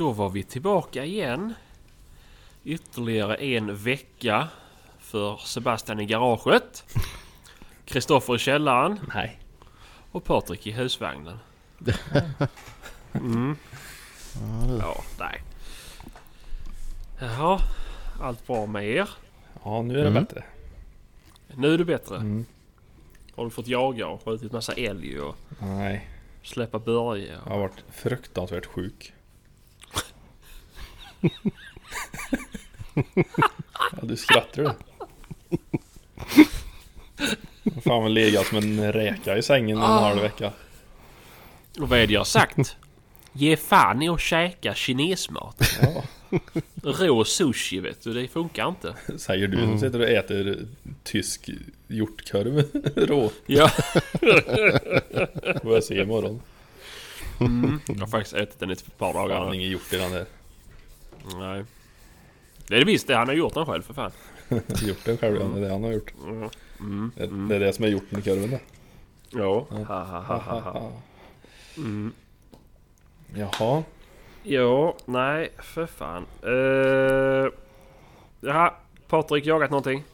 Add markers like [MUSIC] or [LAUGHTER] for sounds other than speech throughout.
Då var vi tillbaka igen. Ytterligare en vecka för Sebastian i garaget. Kristoffer i källaren Nej. och Patrik i husvagnen. [LAUGHS] Mm. Ja, nej. Jaha, allt bra med er? Ja, nu är det Mm. bättre. Nu är det bättre. Mm. Har du fått jaga och skjutit massa älg och Nej, släppa börje? jag har varit fruktansvärt sjuk. [LAUGHS] ja, du skrattar du. Jag har fan väl legat som en räka i sängen en Ah. halv vecka. Och vad är det jag har sagt? Ge fan i att käka kinesmat. Ja, Rå sushi vet du, det funkar inte. säger du som sitter och äter tysk hjortkorv [LAUGHS] rå. Ja. Får jag se imorgon. Mm. Jag har faktiskt ätit den i ett par dagar Fan, nu. ingen hjort i den där. Nej. Det är det visst det. Han har gjort den själv för fan. [LAUGHS] Hjorten själv, ja, det är det han har gjort. Mm. Mm. Det, är det som är hjorten i korven det. Ja. Ha, ha, ha, ha, ha. Mm. Jaha. Ja, nej för fan. Uh, jaha, Patrik jagat någonting?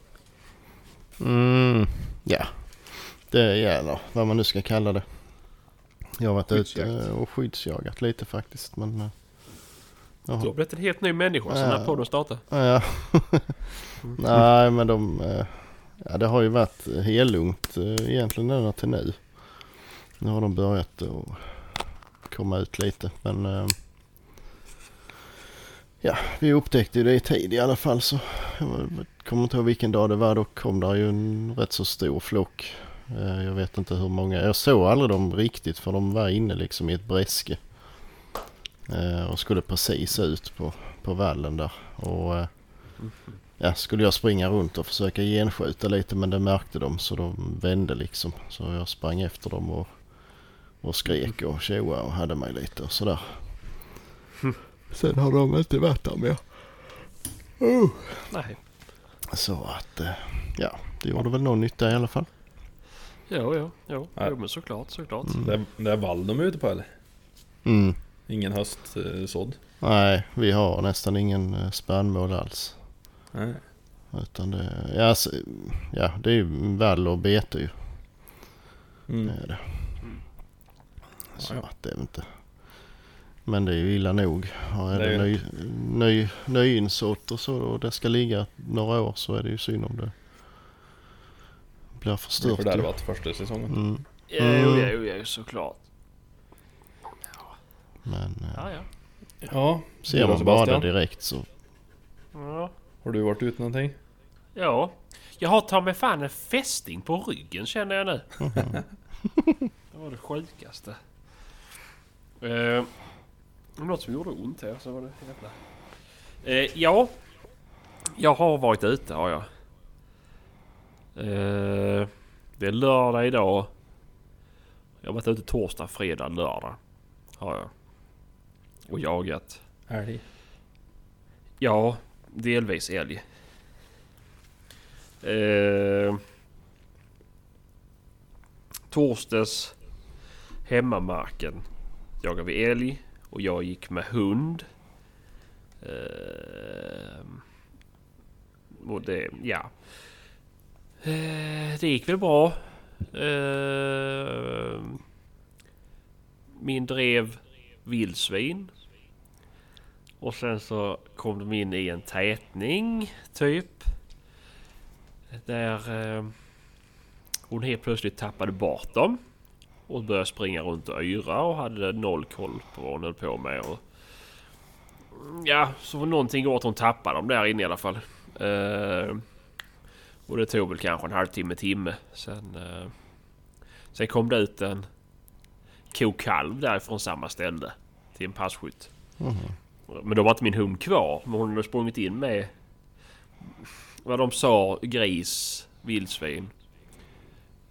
Mm, ja. Det gäller vad man nu ska kalla det. Jag har varit ute och skyddsjagat lite faktiskt. Men, eh, jaha. Du har blivit en helt ny människa när Ja. podden startade. Ja. [LAUGHS] Nej men de... eh, Ja det har ju varit helt lugnt eh, egentligen ända till nu. Nu har de börjat att komma ut lite men... eh, Ja vi upptäckte ju det i tid i alla fall så. Jag kommer inte ihåg vilken dag det var. Då kom där ju en rätt så stor flock. Jag vet inte hur många. Jag såg aldrig dem riktigt för de var inne liksom i ett bräske. Eh, Och skulle precis ut på, på vallen där. Och eh, ja, skulle jag springa runt och försöka genskjuta lite men det märkte de så de vände liksom. Så jag sprang efter dem och, och skrek och tjoade och hade mig lite och sådär. Sen har de inte varit där mer. Nej. Så att eh, ja, det gjorde väl någon nytta i alla fall. Jo, jo, jo. Ja. jo men såklart, såklart. Det, är, det är vall de är ute på eller? Mm. Ingen höstsådd? Nej, vi har nästan ingen eh, spannmål alls. Nej. Utan det, ja, alltså, ja, det är ju vall och bete ju. Mm. Det är det. Så Ja, ja. att det är inte... Men det är ju illa nog. Och är Det det, är ny, ny, nyinsått och så och det ska ligga några år så är det ju synd om det blir Det är förstört. ju. fördärvat första säsongen. Mm. Jo, Mm. jo, jo, såklart. Men eh, Ja, ja. Ja, ser man Sebastian? direkt så... Ja. Har du varit ute någonting? ja. Jag har tagit mig fan en fästing på ryggen känner jag nu. [LAUGHS] det var det sjukaste. Eh, något som gjorde ont här så var det jävla... Eh, ja. Jag har varit ute har jag. Eh, det är lördag idag. Jag har varit ute torsdag, fredag, lördag. Har jag. Och jagat. Älg. Ja, delvis älg. Eh, torsdags hemmamarken jagade vi älg och jag gick med hund. Eh, och det, ja. Eh, det gick väl bra. Eh, min drev vildsvin. Och sen så kom de in i en tätning typ. Där eh, hon helt plötsligt tappade bort dem. Och började springa runt och yra och hade noll koll på vad hon höll på med. Och, ja, så var någonting åt hon tappade dem där inne i alla fall. Eh, och det tog väl kanske en halvtimme, timme. Sen, eh, sen kom det ut en kokalv därifrån samma ställe. Till en passkytt. Mhm. Men då var inte min hund kvar. Men hon hade sprungit in med vad de sa, gris, vildsvin.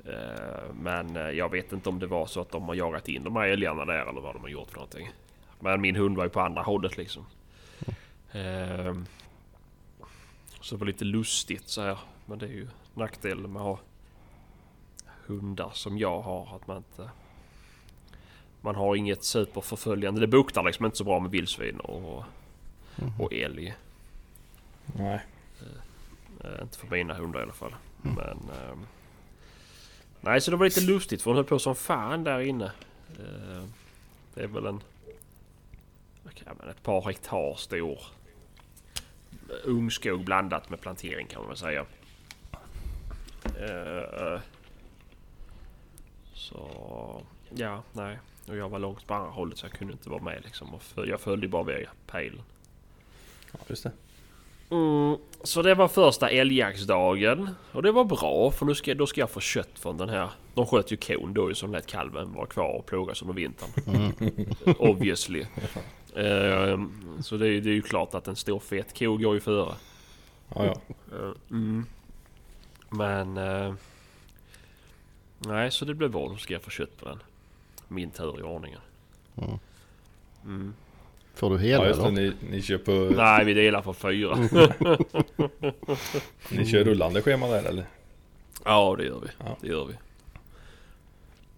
Eh, men eh, jag vet inte om det var så att de har jagat in de här älgarna där eller vad de har gjort för någonting. Men min hund var ju på andra hållet liksom. Eh, så det var lite lustigt så här. Men det är ju nackdelen med att ha hundar som jag har. Att man inte... Man har inget superförföljande. Det buktar liksom inte så bra med vildsvin och, och älg. Nej. Eh, inte för mina hundar i alla fall. Men... ehm, nej, så det var lite lustigt för hon höll på som fan där inne. Eh, det är väl en... kan man, ett par hektar stor ungskog blandat med plantering kan man väl säga. Så... Ja, nej. Och jag var långt på andra hållet så jag kunde inte vara med liksom. Och föl- jag följde bara med pejlen. Ja, just det. Mm, så det var första älgjaktsdagen. Och det var bra för nu ska, då ska jag få kött från den här. De sköt ju kon då som lät kalven vara kvar och plågas under vintern. [LAUGHS] Obviously. Ehm, så det är, det är ju klart att en stor fet ko går ju före. Ja, ja. Eh, mm. Men... eh, nej, så det blev bra. Då ska jag få kött på den. Min tur i ordningen. Mm. Mm. Får du ja hela just det. Ni, ni kör på... Nej, vi delar på fyra. Ni kör rullande schema där eller? ja, det gör vi. Ja. Det gör vi.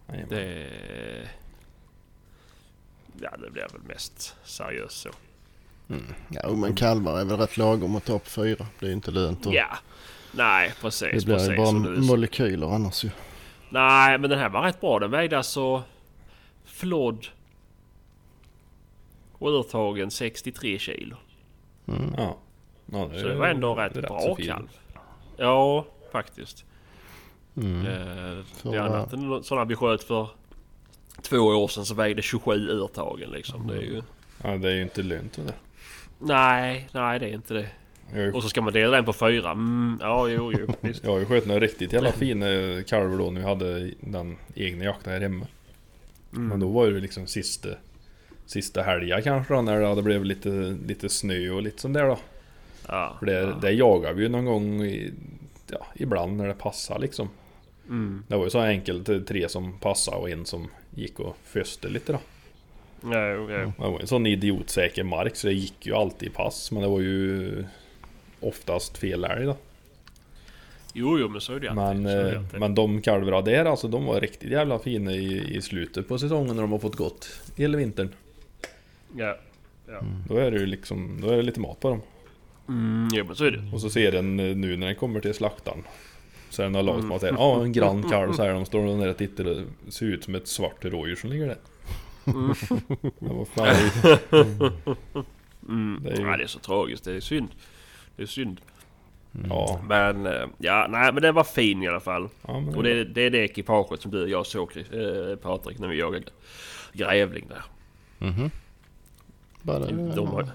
Jajamän. Det... Ja, det blir väl mest seriöst så. Ja, men kalvar är väl rätt lagom att ta på fyra. Det är inte lönt. att- Ja. Nej, precis. det blir precis. ju bara molekyler annars ju. Nej, men den här var rätt bra. Den vägde alltså... Flodd... Och urtagen 63 kilo. Mm. Ja. ja Så det var ändå rätt, så bra kalv. Ja, faktiskt. Mm. Eh, Så, det annat än sådana vi sköt för två år sedan så vägde 27 urtagen liksom. Det är ju... Ja, det är ju inte lönt det. Nej, nej det är inte det. Ju, Och så ska man dela den på fyra. Mm, ja, jo, jo. [LAUGHS] Visst. jag har ju skjutit några riktigt jävla fina kalvar då när vi hade den egna jakten här hemma. Men då var det liksom sista, sista helgen kanske då när det hade blivit lite, lite snö och lite sånt där då. Ja, För det, ja. det jagar vi ju någon gång i, ja, ibland när det passar liksom. Mm. Det var ju så enkelt, tre som passade och en som gick och föste lite då. Ja, jo, ja. Det var en sån idiotsäker mark så det gick ju alltid pass men det var ju oftast fel älg då. Jo, jo, men så är det alltid. Men, så är det eh, men de kalvarna där alltså de var riktigt jävla fina i, i slutet på säsongen när de har fått gått hela vintern. Ja. ja. Då är det ju liksom, då är det lite mat på dem. Mm, jo, men så är det. Och så ser den eh, nu när den kommer till slaktaren. Så är det några lag som har sagt ja en grann [LAUGHS] kalv så här de står där och tittar och ser ut som ett svart rådjur som ligger där. Mm. [LAUGHS] Ja, vad fan, [LAUGHS] Mm. Det är ju- Ja, det är så tragiskt. Det är synd. Det är synd. Ja, Men eh, ja, nej, men den var fin i alla fall. ja men Och det, det är det ekipaget som du och jag såg eh, Patrik när vi jagade grävling där. Mhm. Bara det. De har,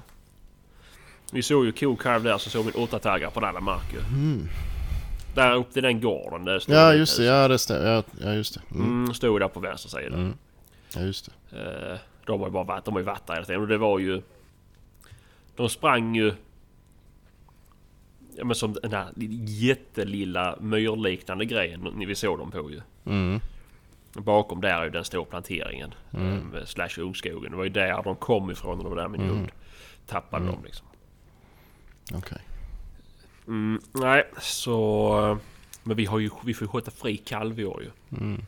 vi såg ju ko kalv där så såg vi en åtta taggar på den andra marken. Mm. Där uppe i den gården. Där stod Ja just det, ja det stämmer. Ja, ja just det. Mm. Mm, stod där på vänster sida. Mm. Ja just det. Eh, de har ju bara de ju varit där hela tiden och det var ju... De sprang ju... Ja men som den här jättelilla myrliknande grejen vi såg dem på ju. Mm. Bakom där är ju den stora planteringen. Mm. eh, Slash ungskogen. Det var ju där de kom ifrån när de var där med Mm. hund. Tappade Mm. dem liksom. Okej. Mm, nej, så... eh, Men vi har ju, vi får ju sköta fri kalv i år ju. Mm.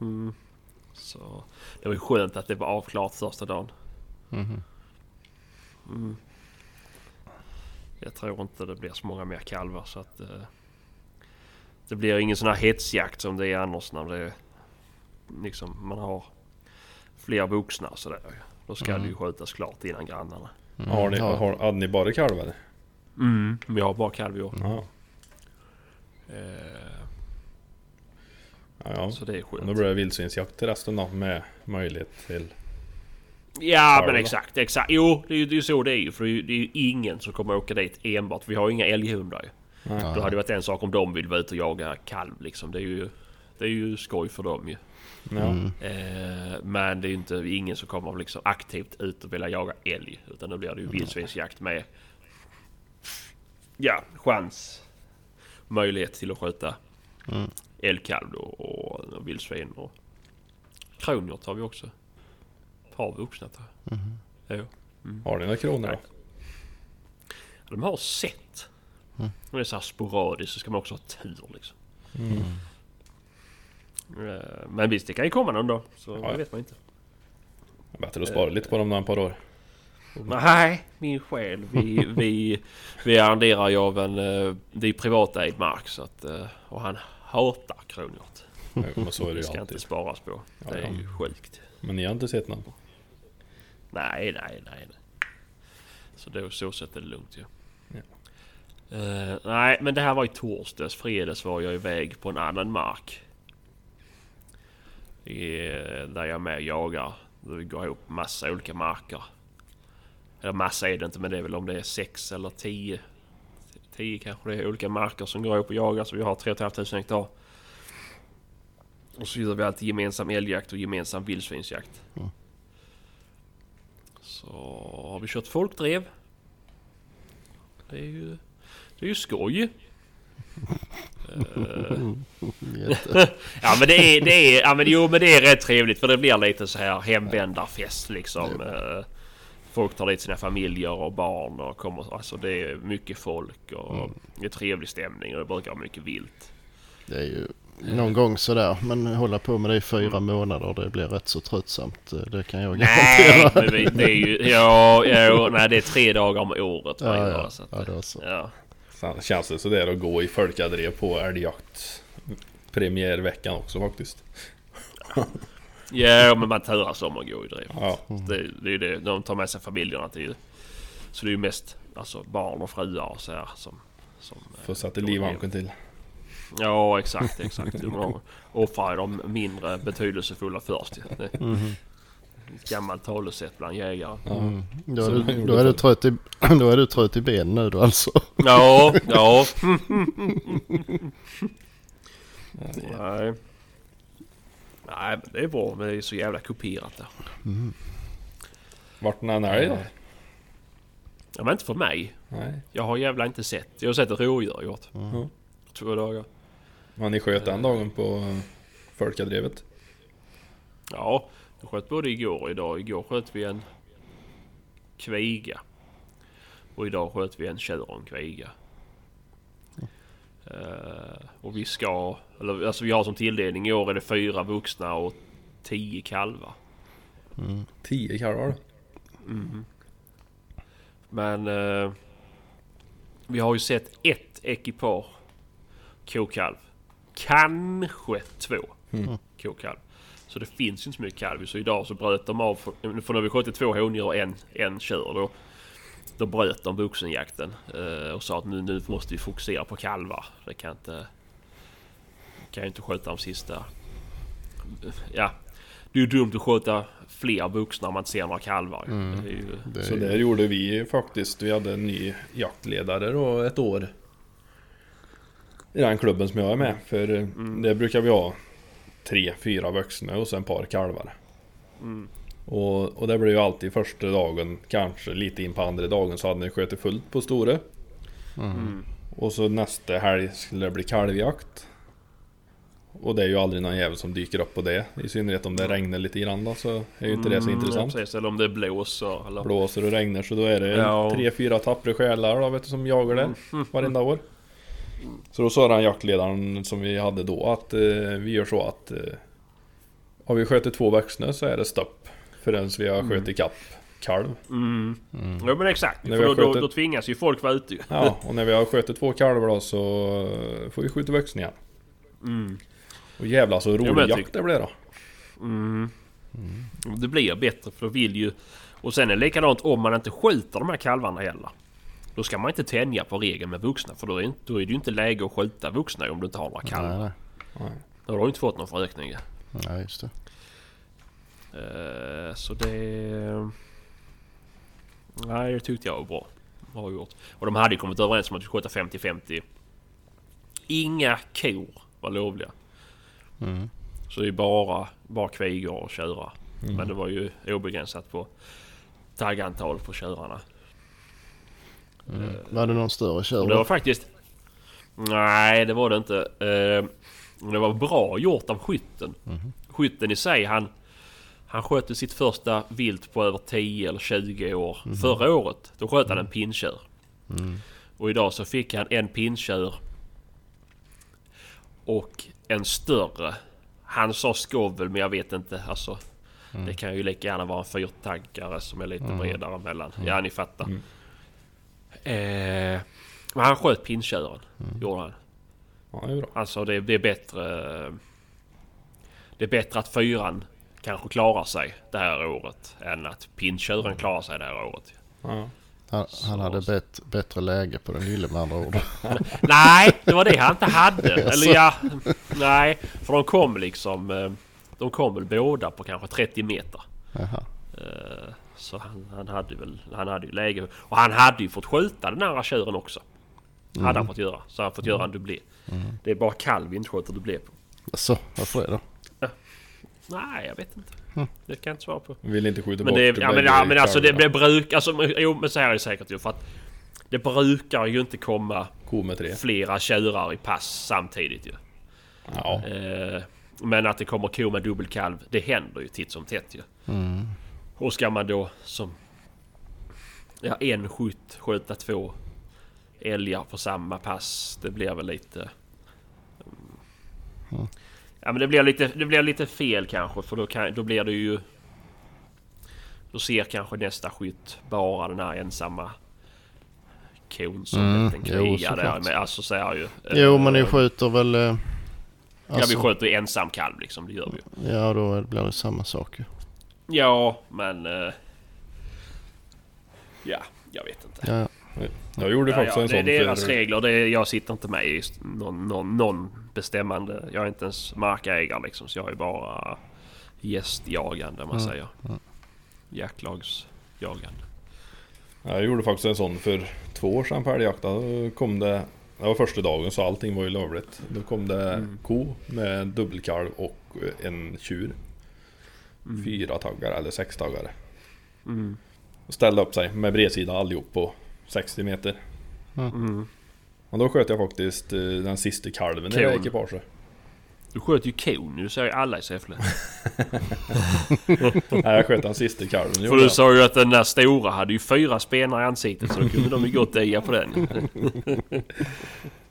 Mm. Så det var ju skönt att det var avklarat första dagen. Mhm. Mm. Jag tror inte det blir så många mer kalvar så att... Eh, det blir ingen sån här hetsjakt som det är annars när det är... Liksom man har fler vuxna och sådär. Då ska Mm. det ju skjutas klart innan grannarna. Mm. har ni, Ja. har, hade ni bara kalvar? Mm. Vi har bara kalv i år. Ja, Eh, ja, ja. så det är skönt. då blir det vildsvinsjakt till resten då med möjlighet till... Ja men exakt, exakt. Jo det är ju det är så det är ju. För det är ju, det är ju ingen som kommer åka dit enbart. Vi har ju inga älghundar ju. Nej. Då hade det varit en sak om de vill vara ute och jaga kalv liksom. Det är ju, det är ju skoj för dem ju. Ja. Mm. Eh, men det är ju inte ingen som kommer liksom aktivt ut och vilja jaga älg. Utan då blir det ju vildsvinsjakt med ja, chans, möjlighet till att skjuta Mm. älgkalv och, och vildsvin. Och kronhjort har vi också. Ett par vuxna tror jag. Mhm. Jo. Har ni några kronor då? De har sett. Mm. Och det är så här sporadiskt så ska man också ha tur liksom. Mm. Eh, Men visst det kan ju komma någon dag. Så Ja, det vet man inte. Bättre att spara lite på dem några par år. Nej, min själ. Vi, vi, vi arrenderar ju av en... eh, Det är privatägd mark så att... eh, Och han hatar kronhjort. Ja, Men så är det Det ju ska inte alltid. sparas på. Ja, Det är ja. ju sjukt. Men ni har inte sett någon? Nej, nej, nej. nej. Så då så sätt är det lugnt ju. Ja. Eh, nej, men det här var i torsdags. Fredags var jag iväg på en annan mark. I, eh, där jag är med och jagar. Vi går ihop massa olika marker. Eller massa är det inte, men det är väl om det är sex eller tio. Tio kanske det är olika marker som går ihop och jagar. Så vi har 3 500 hektar. Och så gör vi alltid gemensam älgjakt och gemensam vildsvinsjakt. Så har vi kört folkdrev. Det är ju, det är ju skoj. [LAUGHS] Ja men det är, det är, ja men jo men det är rätt trevligt för det blir lite så här hemvändarfest liksom. Eh, Folk tar dit sina familjer och barn och kommer, alltså det är mycket folk och det är trevlig stämning och det brukar vara mycket vilt. Det är ju någon gång sådär. Men hålla på med det i fyra månader det blir rätt så tröttsamt. eh, Det kan jag Nej, garantera. men vi- det är ju, ja, ja, nej det är tre dagar om året Ja, varje ja. Så att, Ja, det så. ja. Sen känns det sådär att gå i folkadrev på älgjakt premiärveckan också faktiskt. ja men man turas om att gå i drev. Ja, Det, det är ju det, de tar med sig familjerna till. Så det är ju mest alltså, barn och fruar och så här som... som får eh, sätta livhanken till. Ja exakt, exakt. [LAUGHS] De offrar de mindre betydelsefulla först är ett gammalt talesätt bland jägare. Mm. Då, är man du, då, är du trött i, [CLEARS THROAT] då är du trött i ben nu då alltså. Ja, ja. [LAUGHS] Nej. Nej men det är bra men det är så jävla kopierat där. Vart den än älg då? Ja men inte för mig. Nej. Jag har jävla inte sett. Jag har sett ett rådjur gjort. Mm. Två dagar. Men ni sköt den dagen på eh, folkadrevet? Ja, jag sköt både igår och idag. Igår sköt vi en kviga. Och idag sköt vi en tjurenkviga. Uh, och vi ska, eller alltså vi har som tilldelning i år är det fyra vuxna och tio kalvar. Tio kalvar då? Men eh, vi har ju sett ett ekipage kokalv. Kanske två Mm. kokalv. Så det finns ju inte så mycket kalv. Så idag så bröt de av. För, för när vi sköt två honor och en, en tjur. Då, då bröt de vuxenjakten. Eh, och sa att nu, nu måste vi fokusera på kalvar. Det kan inte... Kan ju inte skjuta de sista... Ja. Det är ju dumt att skjuta fler vuxna om man inte ser några kalvar. Mm. Det är ju, Det är Så ju- där gjorde vi faktiskt. Vi hade en ny jaktledare då ett år. I den klubben som jag är med. För eh, det brukar vi ha tre, fyra vuxna och sen ett par kalvar. Mm. Och, och det blev ju alltid första dagen, kanske lite in på andra dagen så hade ni skjutit fullt på Store. Mm. Och så nästa helg skulle det bli kalvjakt. Och det är ju aldrig någon jävel som dyker upp på det. I synnerhet om det regnar lite grann då, så är ju inte det så Mm, intressant. Ja, precis, eller om det blåser. Eller... Blåser och regnar så då är det Ja. tre, fyra tappra själar då vet du som jagar det Mm. varenda år. Så då sa den jaktledaren som vi hade då att eh, vi gör så att eh, har vi skjutit två vuxna så är det stopp förrän vi har skjutit ikapp kalv. Mm. Mm. Ja men exakt. När För då, har då, skjutit- då tvingas ju folk vara ute. Ja, och när vi har skjutit två kalvar då så eh, får vi skjuta vuxna igen. Mm. Och jävlar så rolig jag jakt det blir då. Mm. Det blir bättre för då vill ju... Och sen är det likadant om man inte skjuter de här kalvarna heller. Då ska man inte tänja på regeln med vuxna för då är, inte- då är det ju inte läge att skjuta vuxna om du inte har några kalvar. Nej, nej. Då har du inte fått någon förökning nej, just det. Eh, Så det... Nej, det tyckte jag var bra. Bra gjort. Och de hade ju kommit överens om att vi skulle skjuta 50-50. Inga kor var lovliga. Mm. Så det är bara, bara kvigor och tjurar. Mm. Men det var ju obegränsat på taggantal på tjurarna. Mm. Var det någon större tjur det var faktiskt... Nej, det var det inte. Eh, Det var bra gjort av skytten. Mhm. Skytten i sig, han... Han sköt ju sitt första vilt på över 10 eller 20 år. Förra året, då sköt han en pinntjur. Mm. Och idag så fick han en pinntjur. Och en större. Han sa skovel men jag vet inte alltså. Det kan ju lika gärna vara en fyrtaggare som är lite bredare mellan. Ja, ni fattar. Mm. Eh, men han sköt pinntjuren. Gjorde han. Ja, det är bra. Alltså det, det är bättre... Det är bättre att fyran kanske klarar sig det här året än att pinntjuren klarar sig det här året. Ja. Han, han hade bet, bättre läge på den lille med andra ord. [LAUGHS] Nej, det var det han inte hade. [LAUGHS] Eller ja... Nej, för de kom liksom... eh, De kom väl båda på kanske 30 meter. Jaha. Så han, han hade väl... Han hade ju läge. Och han hade ju fått skjuta den andra tjuren också. Hade han fått göra. Så han fått göra en dubblé. Det är bara kalv vi inte skjuter dubblé på. Så, varför det då? Nej, jag vet inte. Det kan jag inte svara på. Vill inte skjuta Men bort det, ja, men, ja, men alltså det, det brukar... Alltså, jo men så här är det säkert ju för att... Det brukar ju inte komma Ko med tre. flera tjurar i pass samtidigt ju. Ja. Eh, men att det kommer ko med dubbelkalv, det händer ju titt som tätt ju. Mm. Och ska man då som... Ja, en skytt skjuta två älgar på samma pass. Det blir väl lite... Mm. Ja men det blir lite, det blir lite fel kanske för då, kan, då blir det ju... Då ser kanske nästa skytt bara den här ensamma kon som Mm, en liten jo, kriga där med. Alltså så här ju. Jo men ni Eh, skjuter väl... eh, Ja vi alltså- skjuter ju ensam kalv liksom, det gör vi ju. Ja då blir det samma sak ju. Ja, men... eh, ja, jag vet inte. Ja, ja. Jag gjorde Ja, faktiskt ja, en det är sån deras för... regler. Det är, jag sitter inte med i någon, någon, någon bestämmande. Jag är inte ens markägare liksom. Så jag är bara gästjagande man säger. Jaktlagsjagande. Jag gjorde faktiskt en sån för två år sedan på älgjakten. Då kom det... Det var första dagen så allting var ju lovligt. Då kom det Mm. ko med dubbelkalv och en tjur. Fyra taggar eller sex taggare. Mm. Och ställde upp sig med bredsida allihop på 60 meter. Mm. Och då sköt jag faktiskt eh, den sista kalven i det ekipaget. Du sköt ju kon nu säger alla i Säffle. [LAUGHS] [LAUGHS] Nej jag sköt den sista kalven. För du sa ju att den där stora hade ju fyra spenar i ansiktet så då kunde de ju gott deja på den. [LAUGHS]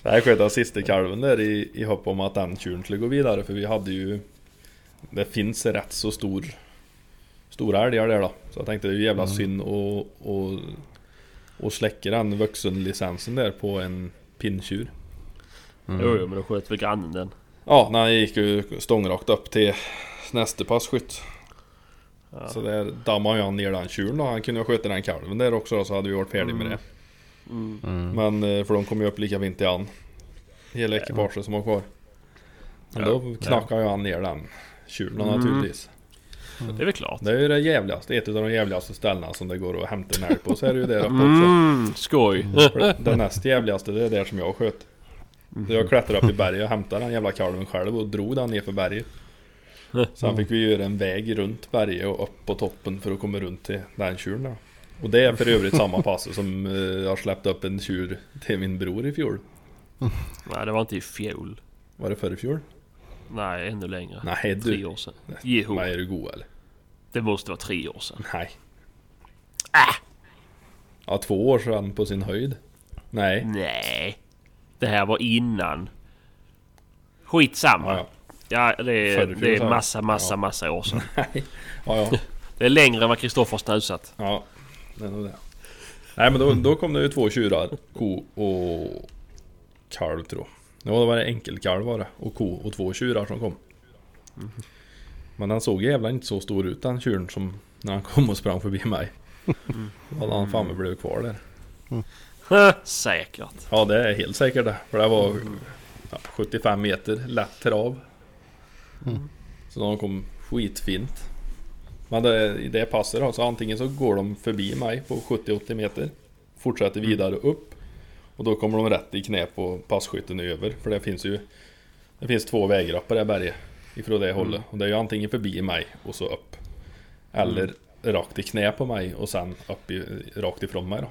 Nej, Jag sköt den sista kalven där i, i hopp om att den tjuren skulle gå vidare för vi hade ju Det finns rätt så stor Stora älgar där då Så jag tänkte det är ju jävla synd att och, och släcka den vuxenlicensen där på en pinntjur Mm. Jo, jo men då sköt väl grannen den. Ja, när jag gick ju stångrakt upp till nästa passkytt Ja. Så där dammade jag ner den tjuren då Han kunde ju sköta den kalven där också då, så hade vi varit färdiga med det Mm. Mm. Men eh, för de kom ju upp lika fint igen Hela ekipaget som var kvar Men Ja. då knackade jag ner den tjuren Mm. naturligtvis Det är väl klart. Det är ju det jävligaste, ett av de jävligaste ställena som det går att hämta en älg på så är det ju [LAUGHS] där uppe också Mm, skoj. För det- Det näst jävligaste det är där som jag sköt Så jag klättrade upp i berget och hämtade den jävla kalven själv och drog den ner för berget Sen fick vi göra en väg runt berget och upp på toppen för att komma runt till den tjuren. Och det är för övrigt samma pass som eh, jag släppte upp en tjur till min bror i fjol Nej, det var inte i fjol. Var det förr i fjol? Nej, ännu längre. Nej Tre du, år sedan. Jeho. Nej, är du god eller? Det måste vara tre år sedan. Nej Äh! Ja, två år sedan på sin höjd Nej Nej. Det här var innan. Skitsamma. Ja, Ja, det är, det är massa, massa, Ja. massa år sedan. [LAUGHS] ja, ja. [LAUGHS] Det är längre än vad Kristoffer snusat. Ja, det är nog det. Nej men då, då kom det ju två tjurar, ko och kalv tror jag. Ja, det var det enkelkalv var det. Och ko och två tjurar som kom. Men den såg jävla inte så stor ut den tjuren som när han kom och sprang förbi mig. Då hade han fan blivit kvar där. [LAUGHS] Säkert. Ja det är helt säkert det. För det var ja, 75 meter lätt trav. Så de kom skitfint. Men det, i det passet då, så antingen så går de förbi mig på 70-80 meter. Fortsätter vidare upp. Och då kommer de rätt i knä på passkytten över. För det finns ju Det finns två vägar upp på det här berget. Ifrån det hållet. Och det är ju antingen förbi mig och så upp. Eller rakt i knä på mig och sen upp i, rakt ifrån mig då.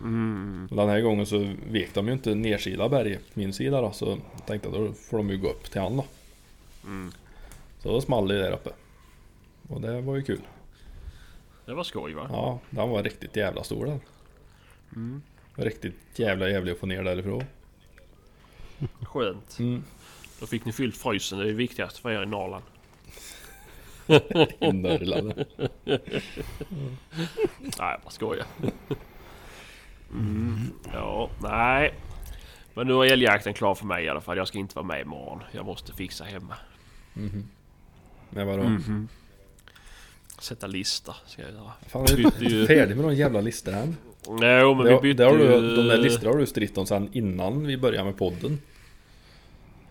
Mm. Och Den här gången så vek de ju inte nersida berget, min sida då. Så jag tänkte att då får de ju gå upp till han då. Mm. Så då small det där uppe. Och det var ju kul. Det var skoj va? Ja, den var riktigt jävla stor den. Mm. Riktigt jävla jävlig att få ner därifrån. Skönt. Mm. Då fick ni fyllt frysen. Det är det viktigaste för er i Norrland. [LAUGHS] I Norrland. [LAUGHS] Nej, jag bara skojar. Mm, ja, nej. Men nu är älgjakten klar för mig i alla fall. Jag ska inte vara med imorgon. Jag måste fixa hemma. Mhm. Men vadå? Mhm. Sätta listor ska jag göra. Fan, är du inte färdig med de jävla listorna än? Jo, men vi Det, bytte det har du, de där listorna har du stritt om sen innan vi började med podden.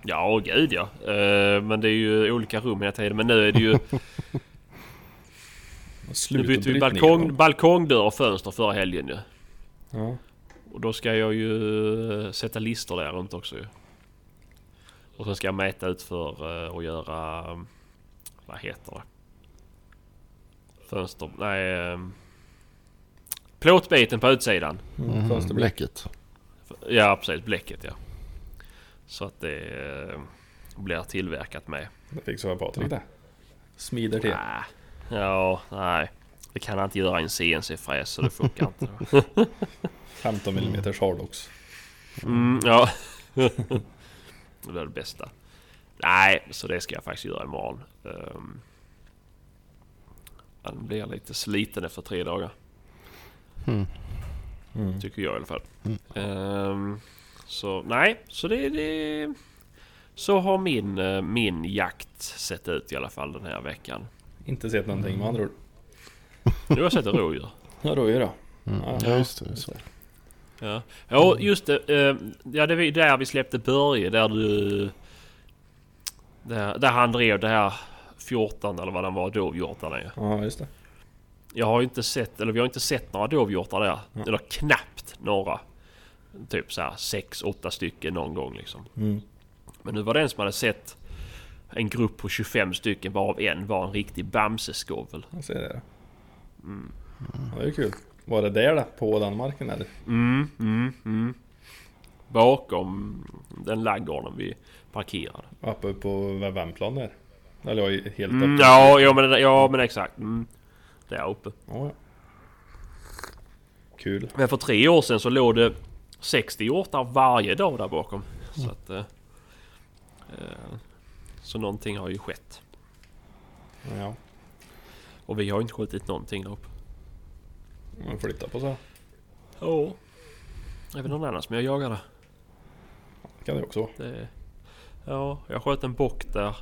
Ja, gud ja. Eh, men det är ju olika rum hela tiden. Men nu är det ju... [LAUGHS] nu bytte vi balkong, balkongdörr och fönster förra helgen ju. Ja. Och då ska jag ju eh, sätta listor där runt också ju. Och sen ska jag mäta ut för eh, och göra... Vad heter det? Fönster... Nej... Plåtbiten på utsidan. Mm, fönsterbläck. Bläcket. Ja precis, bläcket ja. Så att det eh, blir tillverkat med. Det fixar Patrik det. Smider till. Nej. Ja, nej. Det kan han inte göra i en CNC-fräs så det funkar inte. 15 mm hardbox. Mm, ja. [LAUGHS] det är det bästa. Nej, så det ska jag faktiskt göra imorgon. Um, den blir lite sliten efter tre dagar. Mm. Mm. Tycker jag i alla fall. Mm. Ehm, så nej, så det, det... Så har min, eh, min jakt sett ut i alla fall den här veckan. Inte sett någonting med andra ord. Nu har sett ett rådjur. Ja, rådjur då. Mm. Ja, just det. Så. Ja, ja just det. eh, Ja, det var ju där vi släppte Börje. Där du... Där, där han drev det här 14 eller vad den var, dovhjortarna ju. Ja, just det. Jag har ju inte sett, eller vi har inte sett några dovhjortar där. Ja. Eller knappt några. Typ så här 6-8 stycken någon gång liksom. Mm. Men nu var det en som hade sett en grupp på 25 stycken varav en var en riktig bamseskovel. Jag ser det. Mm. Ja, det är kul. Var det där då? På den marken eller? Mm, mm, mm. Bakom den laggården vi parkerade. Uppe på Vemplan där? Eller helt Mm, uppe? ja, ja, men, ja men exakt. Mm. Där uppe. Ja, ja. Kul. Men för tre år sedan så låg det 60 hjortar varje dag där bakom. Så att... Eh, eh, så någonting har ju skett. Ja, Och vi har inte skjutit någonting där uppe. man flyttar på så. Ja. Är det någon annan som jag jagade? kan det också. Det, ja, jag sköt en bock där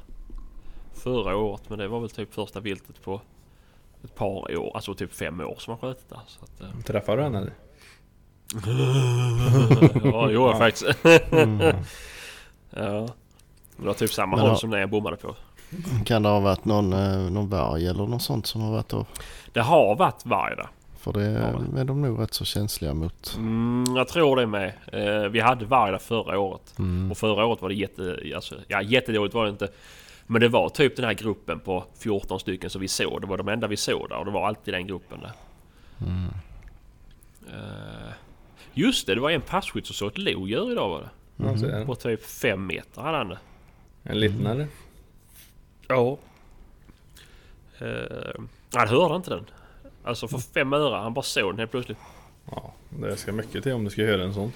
förra året. Men det var väl typ första viltet på ett par år. Alltså typ fem år som jag sköt där. Så att, eh. [LAUGHS] Träffar du den eller? ja, det gjorde jag faktiskt. Mm. [LAUGHS] ja. Det var typ samma håll som den jag bommade på. Kan det ha varit någon, eh, någon varg eller något sånt som har varit och... Det har varit varg där. För det Ja. är de nog rätt så känsliga mot. Mm, jag tror det med. Eh, vi hade varg där förra året. Mm. Och förra året var det jätte... Alltså, ja, jättedåligt var det inte. Men det var typ den här gruppen på 14 stycken som vi såg. Det var de enda vi såg där och det var alltid den gruppen där. Mm. Eh, just det, det var en passkytt som såg ett lodjur idag var det. Den. På typ 5 meter hade han det. En liten eller? Ja. Uh, han hörde inte den. Alltså för fem öre. Han bara såg den helt plötsligt. Ja, det ska mycket till om du ska höra en sån.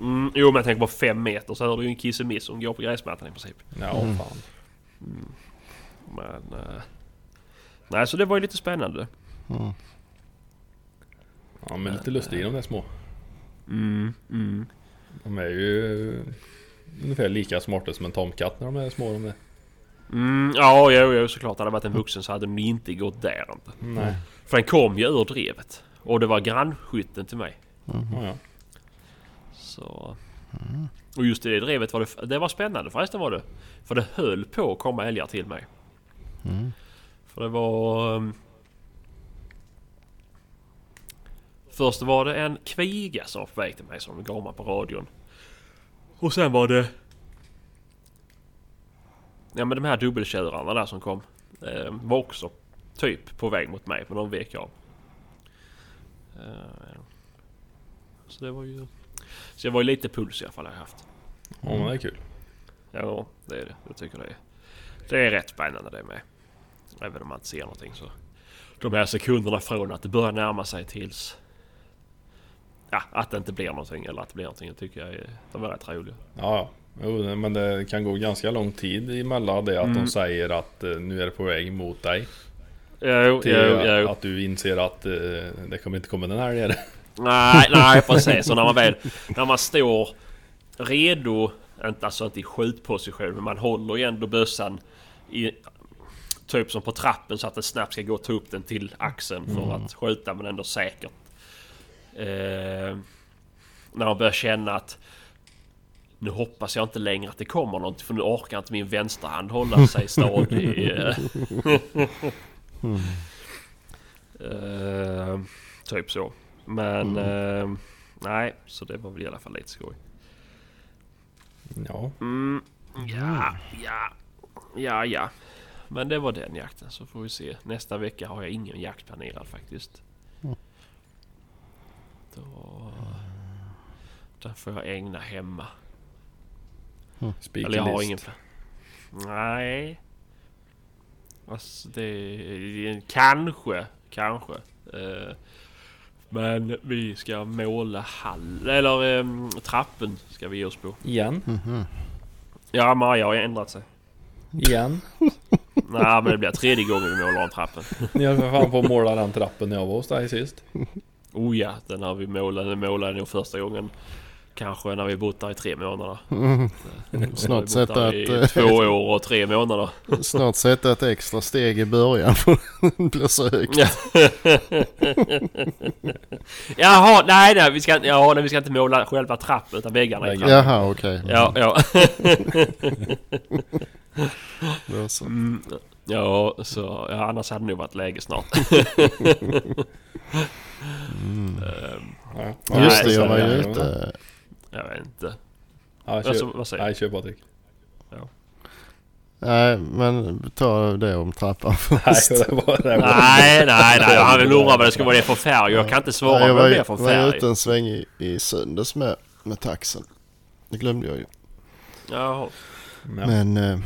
Mm, jo men jag tänker på fem meter så hör du ju en kissemiss som går på gräsmattan i princip. Ja, Mm. fan. Men... eh, nej så det var ju lite spännande. Mm. Ja, men lite lustiga de där små. Mm, mm. De är ju ungefär lika smarta som en tomkatt när de är små de där. Mm, ja, jo, jo såklart. Hade det varit en vuxen så hade den inte gått där inte. Nej. För den kom ju ur drevet. Och det var grannskytten till mig. Ja, ja. Så... Och just i det drevet var det... Det var spännande förresten var det. För det höll på att komma älgar till mig. Mm. För det var... um, Först var det en kviga som var på väg till mig som gamade på radion. Och sen var det... Ja men de här dubbeltjurarna där som kom. Eh, var också typ på väg mot mig men de vek av. Eh, så det var ju... Så det var ju lite puls i alla fall jag har haft. ja men det är kul. Ja, det är det. Jag tycker det är... Det är rätt spännande det med. Även om man inte ser någonting så... De här sekunderna från att det börjar närma sig tills... Ja, att det inte blir någonting eller att det blir någonting. Det tycker jag är... De är rätt roliga. Ja, ja. Jo, men det kan gå ganska lång tid emellan det att Mm. de säger att eh, nu är det på väg mot dig. Jo, Till jo, jo. att du inser att eh, det kommer inte komma den här nere. Nej, nej precis. Och när man väl... När man står redo, inte, alltså inte i skjutposition, men man håller ju ändå bössan i... Typ som på trappen så att den snabbt ska gå och ta upp den till axeln för att skjuta men ändå säkert. Eh, när man börjar känna att nu hoppas jag inte längre att det kommer något för nu orkar inte min vänsterhand hålla sig [LAUGHS] stadig. eh. Eh, typ så. Men eh, nej, så det var väl i alla fall lite skoj. Ja, Mm, ja, ja, ja, ja. Men det var den jakten så får vi se. Nästa vecka har jag ingen jakt planerad faktiskt. Då, där får jag ägna hemma. Eller jag har ingen plan. Nej. Alltså det kanske, kanske. Eh, men vi ska måla hall... Eller eh, trappen ska vi ge oss på. Igen? Mhm. Ja, Maja har ändrat sig. Igen? [LAUGHS] Nej, men det blir tredje gången vi målar om trappen. Ni har för fan på att måla den trappen när jag var hos dig sist. Oh ja, den har vi målat. Den målade nog första gången. Kanske när vi bott där i tre månader. Mm. Snart sätta ett, två år och tre månader. snart sätta ett extra steg i början för det [LAUGHS] blir så högt. Jaha, nej, nej, vi ska, ja, nej, vi ska inte måla själva trappen utan väggarna i trappen. Jaha okej. Ja, ja. [LAUGHS] Så. Mm, ja, så ja, annars hade det nog varit läge snart. Mm. [LAUGHS] Ehm, Ja. Just det, jag var ju ja, ute. Jag vet inte. Ja, Alltså, kör, vad säger nej, kör Patrik. Nej men ta det om trappan [LAUGHS] Nej, först. var. Var. Nej, nej, nej. Han vill undra vad det ska vara det för färg. Jag kan inte svara Nej, jag vad var, det är för var ju färg. ute en sväng i, i söndags med, med taxen. Det glömde jag ju. Jaha. Ja. Men eh,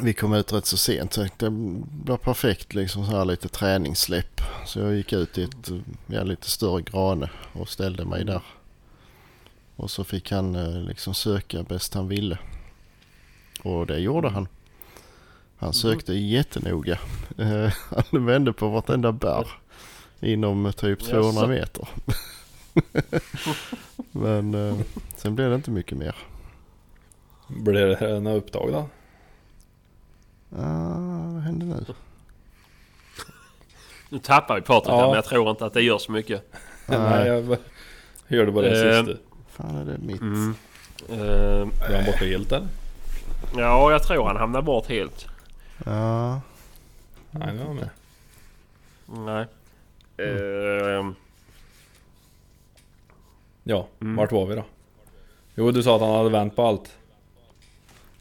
vi kom ut rätt så sent. Så det blev perfekt liksom så här lite träningssläpp. Så jag gick ut i ett ja, lite större grane och ställde mig där. Och så fick han eh, liksom söka bäst han ville. Och det gjorde han. Han sökte jättenoga. [LAUGHS] Eh, han vände på vartenda bär inom typ 200 Jaså. meter. [LAUGHS] Men eh, sen blev det inte mycket mer. Blir det några upptag då? Ah, vad hände nu? Nu tappar vi Patrik Ja. men jag tror inte att det gör så mycket. Nej, jag hörde bara det Eh, sista. Fan är det mitt? Mm. Ehm, Är han borta helt eller? ja, jag tror han hamnar bort helt. Ja, Nej, det var med. Nej. Ehm, Ja, Mm. vart var vi då? Jo, du sa att han hade vänt på allt.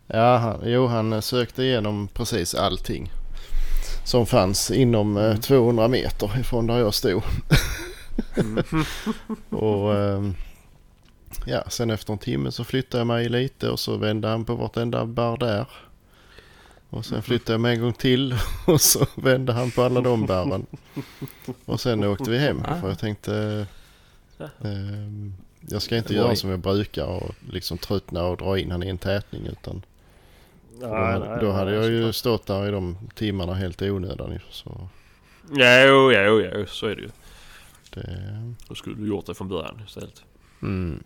ja han, jo han eh, sökte igenom precis allting. Som fanns inom eh, 200 meter ifrån där jag stod. [LAUGHS] och ehm, ja, sen efter en timme så flyttade jag mig lite och så vände han på vartenda bar där. Och sen flyttade jag mig en gång till [LAUGHS] och så vände han på alla de bären. Och sen åkte vi hem för jag tänkte ehm, jag ska inte göra som jag brukar och liksom tröttna och dra in han i en tätning utan då, nej, hade- nej, då hade jag ju stått där i de timmarna helt i onödan så Jo, jo, jo, så är det ju. det... Då skulle du gjort det från början istället. Mm.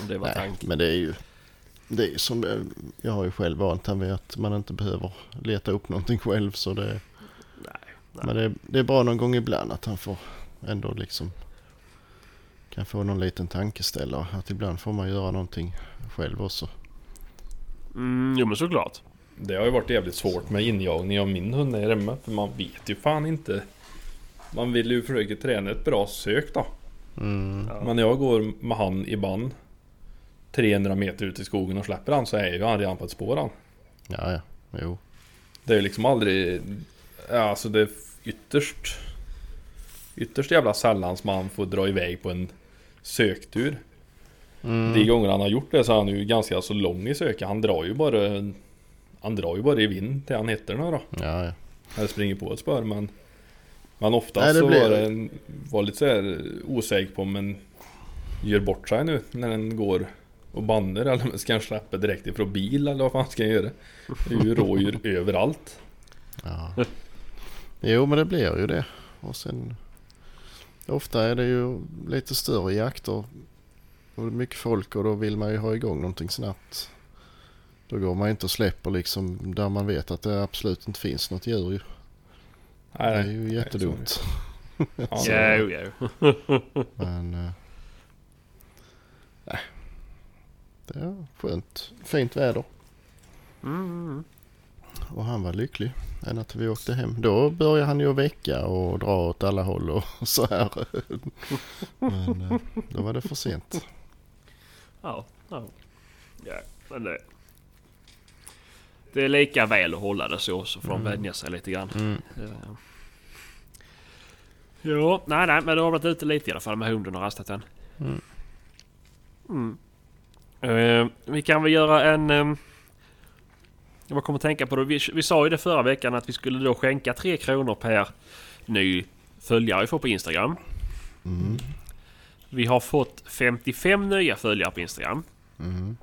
Om det var Nej, tanken. men det är ju det är som det, jag har ju själv vant mig vid att man inte behöver leta upp någonting själv så det, Nej, nej. men det, det är bra någon gång ibland att han får ändå liksom kan få någon liten tankeställare att ibland får man göra någonting själv också. Mm, jo men såklart. Det har ju varit jävligt svårt med injagning av min hund där hemma. För man vet ju fan inte. Man vill ju försöka träna ett bra sök då. Mm. Ja. Men jag går med han i band 300 meter ut i skogen och släpper han så är ju han redan på ett spår han. Ja, ja, jo. Det är ju liksom aldrig... Ja, alltså det är ytterst... Ytterst jävla sällan som man får dra iväg på en söktur. Mm. De gånger han har gjort det så är han ju ganska så lång i söka. Han drar ju bara... Han drar ju bara i vind till han hittar den då. Ja, ja. Eller springer på ett spår men... Men oftast Nej, det så blir- var det var lite så osäker på men gör bort sig nu när den går och banner eller ska han släppa direkt ifrån bil eller vad fan ska han göra? Det är ju rådjur [LAUGHS] överallt. Ja. Jo men det blir ju det. Och sen ofta är det ju lite större jakter. Och det är mycket folk och då vill man ju ha igång någonting snabbt. Då går man inte och släpper liksom där man vet att det absolut inte finns något djur ju. Det Nej, är ju jättedumt. Ja, Jo, det- jo. Men... äh, nej. Det är skönt. Fint väder. Mm. Och han var lycklig ända till vi åkte hem. Då började han ju väcka och dra åt alla håll och [LAUGHS] så här. Men eh, då var det för sent. Ja, ja. ja men det... Det är lika väl att hålla det så, så får de vänja sig lite grann. Mm. Ja. Jo, nej, nej, men du har varit ute lite i alla fall med hunden och rastat den. Mm. Mm. Uh, vi kan väl göra en... Um, jag kommer att tänka på det. Vi, vi sa ju det förra veckan att vi skulle då skänka 3 kronor per ny följare vi får på Instagram. Mm. Vi har fått 55 nya följare på Instagram. Mm.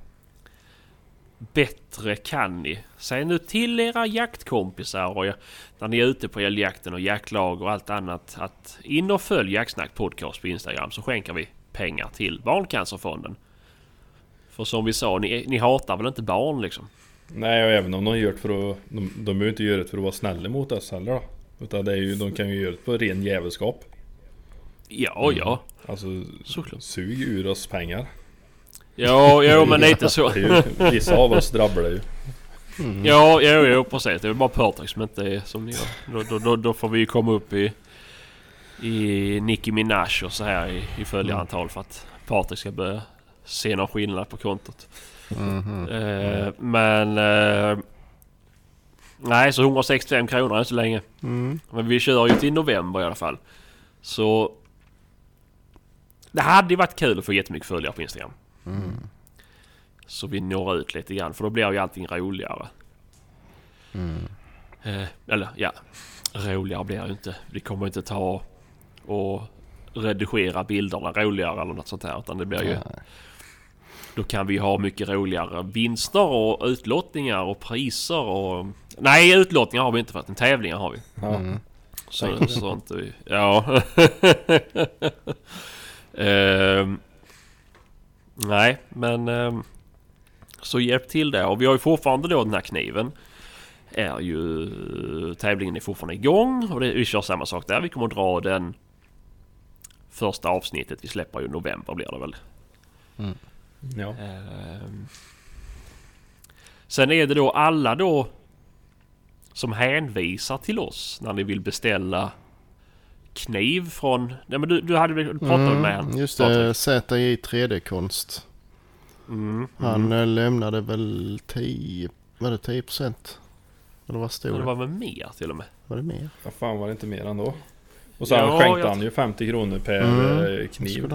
Bättre kan ni. Säg nu till era jaktkompisar och er- när ni är ute på älgjakten och jaktlag och allt annat att in och följ Jaktsnack Podcast på Instagram så skänker vi pengar till Barncancerfonden. För som vi sa, ni, ni hatar väl inte barn liksom? Nej, och även om de gör det för att... De, de behöver inte göra det för att vara snälla mot oss heller då. Utan det är ju, de kan ju göra det på ren jävelskap. Ja, ja. Alltså, Såklart. sug ur oss pengar. Ja, jo men lite så. [LAUGHS] Vissa av oss drabbar det ju. Ja, jo, jo precis. Det är väl bara Patrik som inte är som ni gör. Då, då, då, då får vi ju komma upp i... I Nicki Minaj och så här i, i följarantal för att Patrik ska börja se någon skillnad på kontot. Mhm. Eh, men... Eh, nej, så 165 kronor än så länge. Mm. Men vi kör ju till november i alla fall. Så... Det hade ju varit kul att få jättemycket följare på Instagram. Mm. Så vi når ut lite grann för då blir ju allting roligare. Mm. Eh, eller ja, roligare blir det ju inte. Vi kommer inte ta och redigera bilderna roligare eller något sånt här. Utan det blir ju... Nej. Då kan vi ha mycket roligare vinster och utlottningar och priser och... Nej, utlottningar har vi inte för att tävlingar har vi. Ja. Mm. Så, sånt vi... Ja. [LAUGHS] Ehm, nej, men... ehm, så hjälp till där. Och vi har ju fortfarande då den här kniven. Är ju... Tävlingen är fortfarande igång. Och det, vi kör samma sak där. Vi kommer att dra den... Första avsnittet vi släpper ju i november blir det väl. Ja. Ehm. Sen är det då alla då som hänvisar till oss när ni vill beställa kniv från... Nej men du, du hade väl pratat med honom? Mm, just det, ZJ 3D-konst. Mm, Han mm. lämnade väl 10, var det 10 procent? Eller vad stod Det det? var väl mer till och med? Var det mer? Vad fan var det inte mer ändå? Och så Ja, skänkte jag- han ju 50 kronor per Mm. eh, kniv.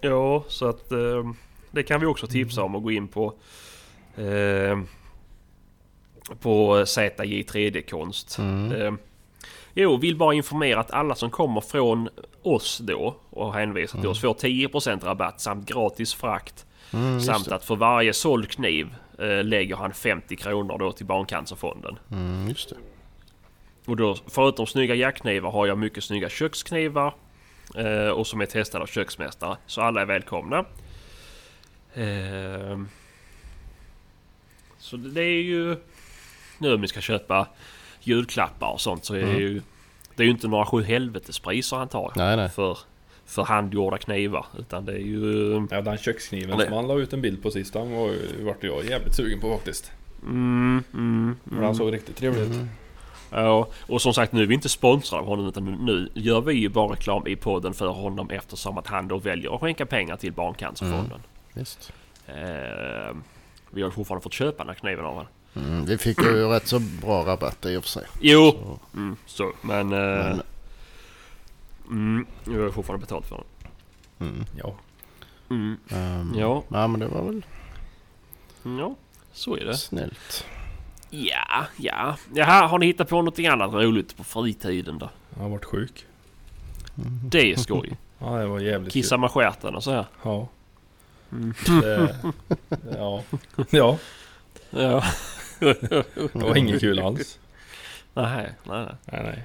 Ja, så att ehm, det kan vi också tipsa om och gå in på ehm, på ZJ 3D-konst. Mm. Ehm, jo, vill bara informera att alla som kommer från oss då och hänvisar till oss får 10% rabatt samt gratis frakt. Mm, samt att för varje såld kniv eh, lägger han 50 kronor då till Barncancerfonden. Mm, just det. Och då förutom snygga jackknivar har jag mycket snygga köksknivar. Eh, och som är testade av köksmästare. Så alla är välkomna. Eh, så det är ju... Nu om vi ska köpa julklappar och sånt så är det ju... Det är ju inte några sju helvetespriser han tar. Nej, nej. För, för handgjorda knivar. Utan det är ju... Ja den kökskniven Nej. som han la ut en bild på sist. Den var, vart jag jävligt sugen på faktiskt. Mm, mm, För han såg riktigt trevlig ut. Mm. Ja, och som sagt nu är vi inte sponsrade av honom utan nu gör vi ju bara reklam i podden för honom eftersom att han då väljer att skänka pengar till Barncancerfonden. Visst. Eh, vi har ju fortfarande fått köpa den här kniven av honom. Mm, vi fick ju [CLEARS THROAT] rätt så bra rabatt i och för sig. Jo, Så, mm, så men... Eh, men, mm, vi har fortfarande betalt för den. mm, Ja. Mm, ehm, Ja. ja, men det var väl ja, så är det. snällt. Ja, ja. Jaha, har ni hittat på något annat roligt på fritiden då? Han har varit sjuk. Mm. Det är skoj. [LAUGHS] Ja det var jävligt Kissa med stjärten och så här. kul. Ja. Det, ja. ja, Ja. det var inget kul alls. nej, nej, nej. Nej, nej.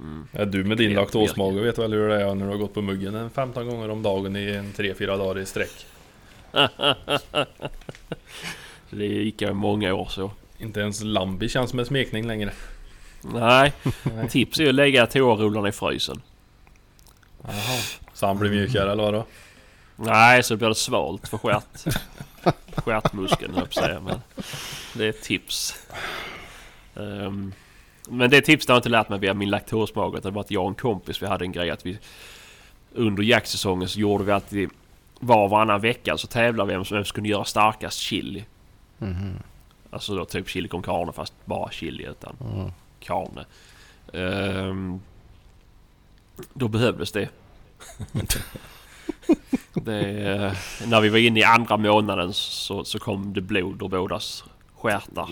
Mm. Ja, du med din laktosmage vet väl hur det är när du har gått på muggen en 15 gånger om dagen i en 3-4 dagar i sträck. [LAUGHS] Det gick jag i många år så. Inte ens Lambi känns som en smekning längre. Nej, [LAUGHS] Nej. tips är att lägga toarullarna i frysen. Jaha. Så han blir mjukare eller vadå? Nej, så blir det svalt för stjärt. Stjärtmuskeln [LAUGHS] höll jag på att säga. Men det är ett tips. Ehm, men det tipset har jag inte lärt mig via min laktosmage. Det var att jag och en kompis vi hade en grej att vi under jaktsäsongen så gjorde vi alltid var och varannan vecka så tävlade vi vem som vem som kunde göra starkast chili. Mhm. Alltså då typ chili con carne fast bara chili utan Ja. carne. Ehm, då behövdes det. [LAUGHS] det eh, när vi var inne i andra månaden så, så kom det blod ur bådas stjärtar.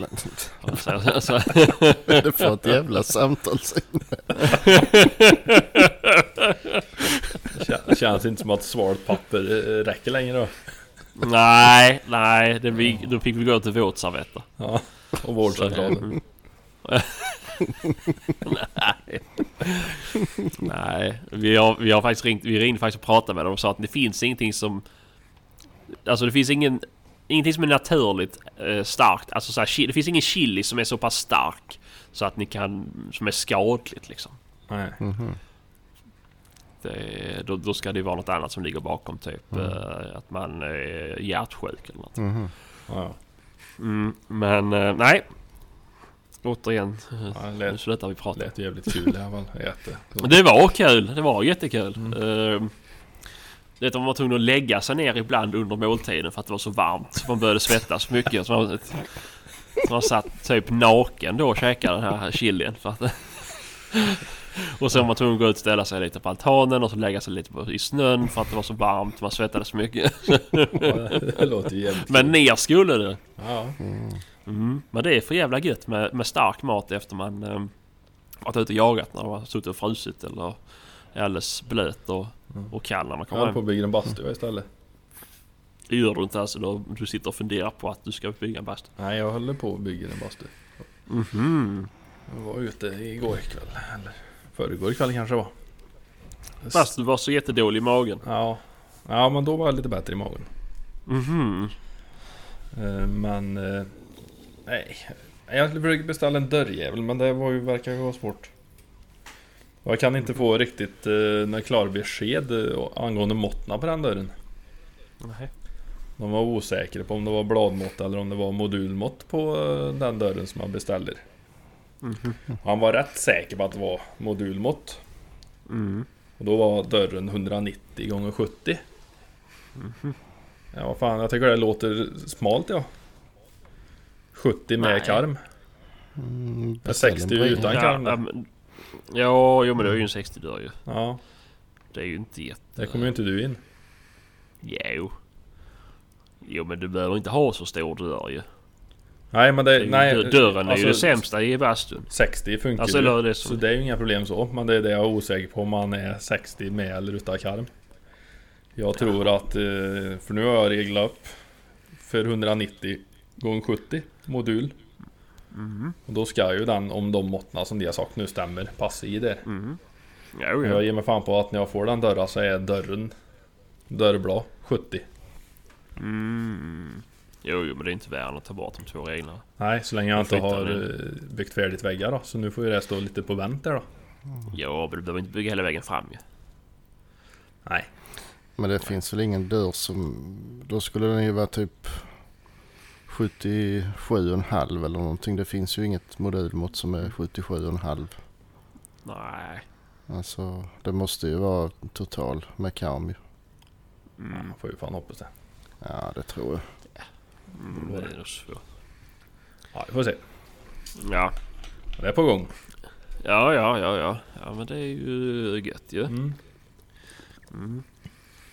Så, så, så, Det får ett jävla samtal sen. Kän- Känns inte som att svalt papper eh, räcker längre då. nej, nej. Det vi, då fick vi gå till våtservetter. Ja. Och vårdcentralen. Nej. nej. Vi har, vi har faktiskt ringt, vi ringde faktiskt och pratade med dem och sa att det finns ingenting som... Alltså det finns ingen... Ingenting som är naturligt eh, starkt. Alltså så här, det finns ingen chili som är så pass stark så att ni kan... Som är skadligt liksom. Nej. Mhm. Det, då, då ska det vara något annat som ligger bakom typ Mm. eh, att man är hjärtsjuk eller något. Mhm. Ja, ja. Mm, men eh, nej. Återigen, Ja, det nu lät, slutar vi prata. lät jävligt kul i alla fall. Jätte. Det var kul. Det var jättekul. Mm. Uh, det man var tvungen att lägga sig ner ibland under måltiden för att det var så varmt. Så man började svettas mycket. Så man, så man satt typ naken då och käkade den här chilin. För att, och sen var man tvungen att gå ut och ställa sig lite på altanen och så lägga sig lite på, i snön för att det var så varmt. Man svettades mycket. Det låter ju Men ner skulle det. Ja. Mm. Mm. Men det är för jävla gött med, med stark mat efter man um, varit ute och jagat när man har suttit och frusit eller är alldeles blöt och, Mm. och kall när man Jag kommer håller på hem. att bygga en bastu istället. Det gör du inte alltså då du sitter och funderar på att du ska bygga en bastu. Nej, jag håller på att bygga en bastu. Mhm. Jag var ute igår kväll. Eller förrgår kväll kanske var. Fast du var så jättedålig i magen. Ja. Ja, men då var jag lite bättre i magen. Mhm. Eh, Men... eh, Nej. Jag skulle försöka beställa en dörrjävel men det var ju, verkar ju vara svårt. Jag kan inte få riktigt eh, klara besked eh, angående måtten på den dörren. Nej. De var osäkra på om det var bladmått eller om det var modulmått på den dörren som jag beställer. Mhm. Han var rätt säker på att det var modulmått. Mm. Och då var dörren 190 gånger 70 Ja vad fan, jag tycker det låter smalt ja 70 med Nej. karm Mm, Ja, beställ en 60 bred. utan Ja, karm ja, då. men, ja, jo men det är ju en 60 dörr ju. Ja, Det är ju inte jätte... där kommer ju inte du in Jo. Jo men du behöver inte ha så stor dörr ju. Nej men Det nej dö- dörren är ju det alltså, sämsta i bastun. 60 funkar Alltså ju det. Så det är ju inga problem så Men det är det jag är osäker på om man är 60 med eller utan karm Jag tror att, eh, för nu har jag reglat upp För 190 gånger 70 modul Mhm. Och då ska ju den, om de måtten som de har sagt nu stämmer, passa i det. Jo, Jag ja. ger mig fan på att när jag får den dörren så är dörren Dörrblad 70 Mm. Jo, jo, men det är inte värre än att ta bort de två reglerna. Nej, så länge jag inte har eh, byggt färdigt väggar då Så nu får ju det stå lite på vänt där då Ja, men du behöver inte bygga hela vägen fram ju. Nej Men det finns väl ingen dörr som... Då skulle den ju vara typ 77,5 eller någonting. Det finns ju inget modulmått som är 77,5. Nej. Alltså det måste ju vara total med karm ju. Mm. Man får ju fan hoppas det Ja det tror jag. Mm, är nog svårt. Ja, vi får se Ja. Det är på gång Ja, ja, ja, ja. Ja, men det är ju gött ju. mm. Mm.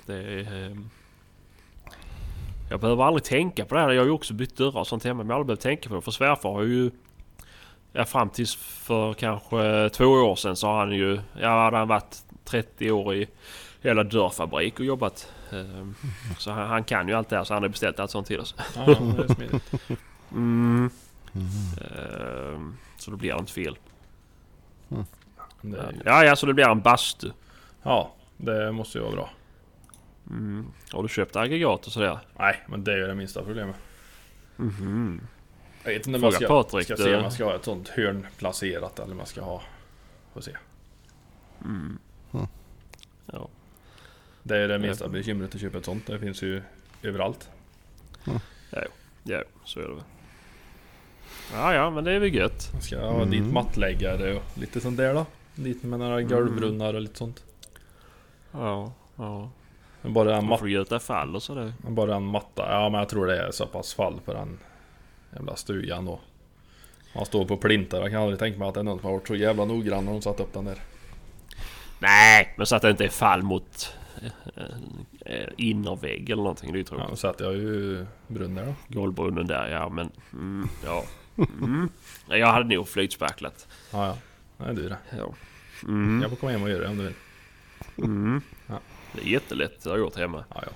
Det är... ehm, Jag behöver aldrig tänka på det här. Jag har ju också bytt dörrar och sånt hemma. Men jag har aldrig behövt tänka på det. För svärfar har ju... Ja, fram tills för kanske två år sedan så har han ju... Ja, hade han varit 30 år i hela dörrfabrik och jobbat. Ehm, Så han, han kan ju allt det här så han har beställt allt sånt till oss. Ja, det är smidigt. [LAUGHS] Mm. Mm. Ehm, Så då blir det inte fel. Ju- Ja, ja, så det blir en bastu. Ja, det måste ju vara bra. Mm. Har du köpt aggregat och sådär? Nej, men det är ju det minsta problemet. Mhm. Jag vet inte om jag ska, Patrik, ska se om man ska ha ett sånt hörn placerat eller om man ska ha... Får se. Mm. Mm. Ja. Det är det minsta bekymret att köpa ett sånt. Det finns ju överallt. ja, så är det väl. Ja, ja, men det är väl gött. Man ska ha Mm. dit mattläggare och lite sånt där då. Dit med några golvbrunnar och lite sånt. Ja, ja. Men bara en, Man mat, får göta fall och sådär. bara en matta. Ja men jag tror det är så pass fall på den jävla stugan då. Man står på plintar. Jag kan aldrig tänka mig att det är någon som har varit så jävla noggrann när de satt upp den där. Nej, men så att det inte är fall mot eh, eh, innervägg eller någonting. Det är ju Ja, tråkigt. då satte jag ju brunn där då. Golvbrunnen där, ja men... Mm, ja. Mm. Ja, Jag hade nog flytspacklat. Ja ja. Nej du det. Ja. Mm. Jag får komma hem och göra det om du vill. Mm. Ja. Det är jättelätt. Det har jag gjort hemma. Ja ja.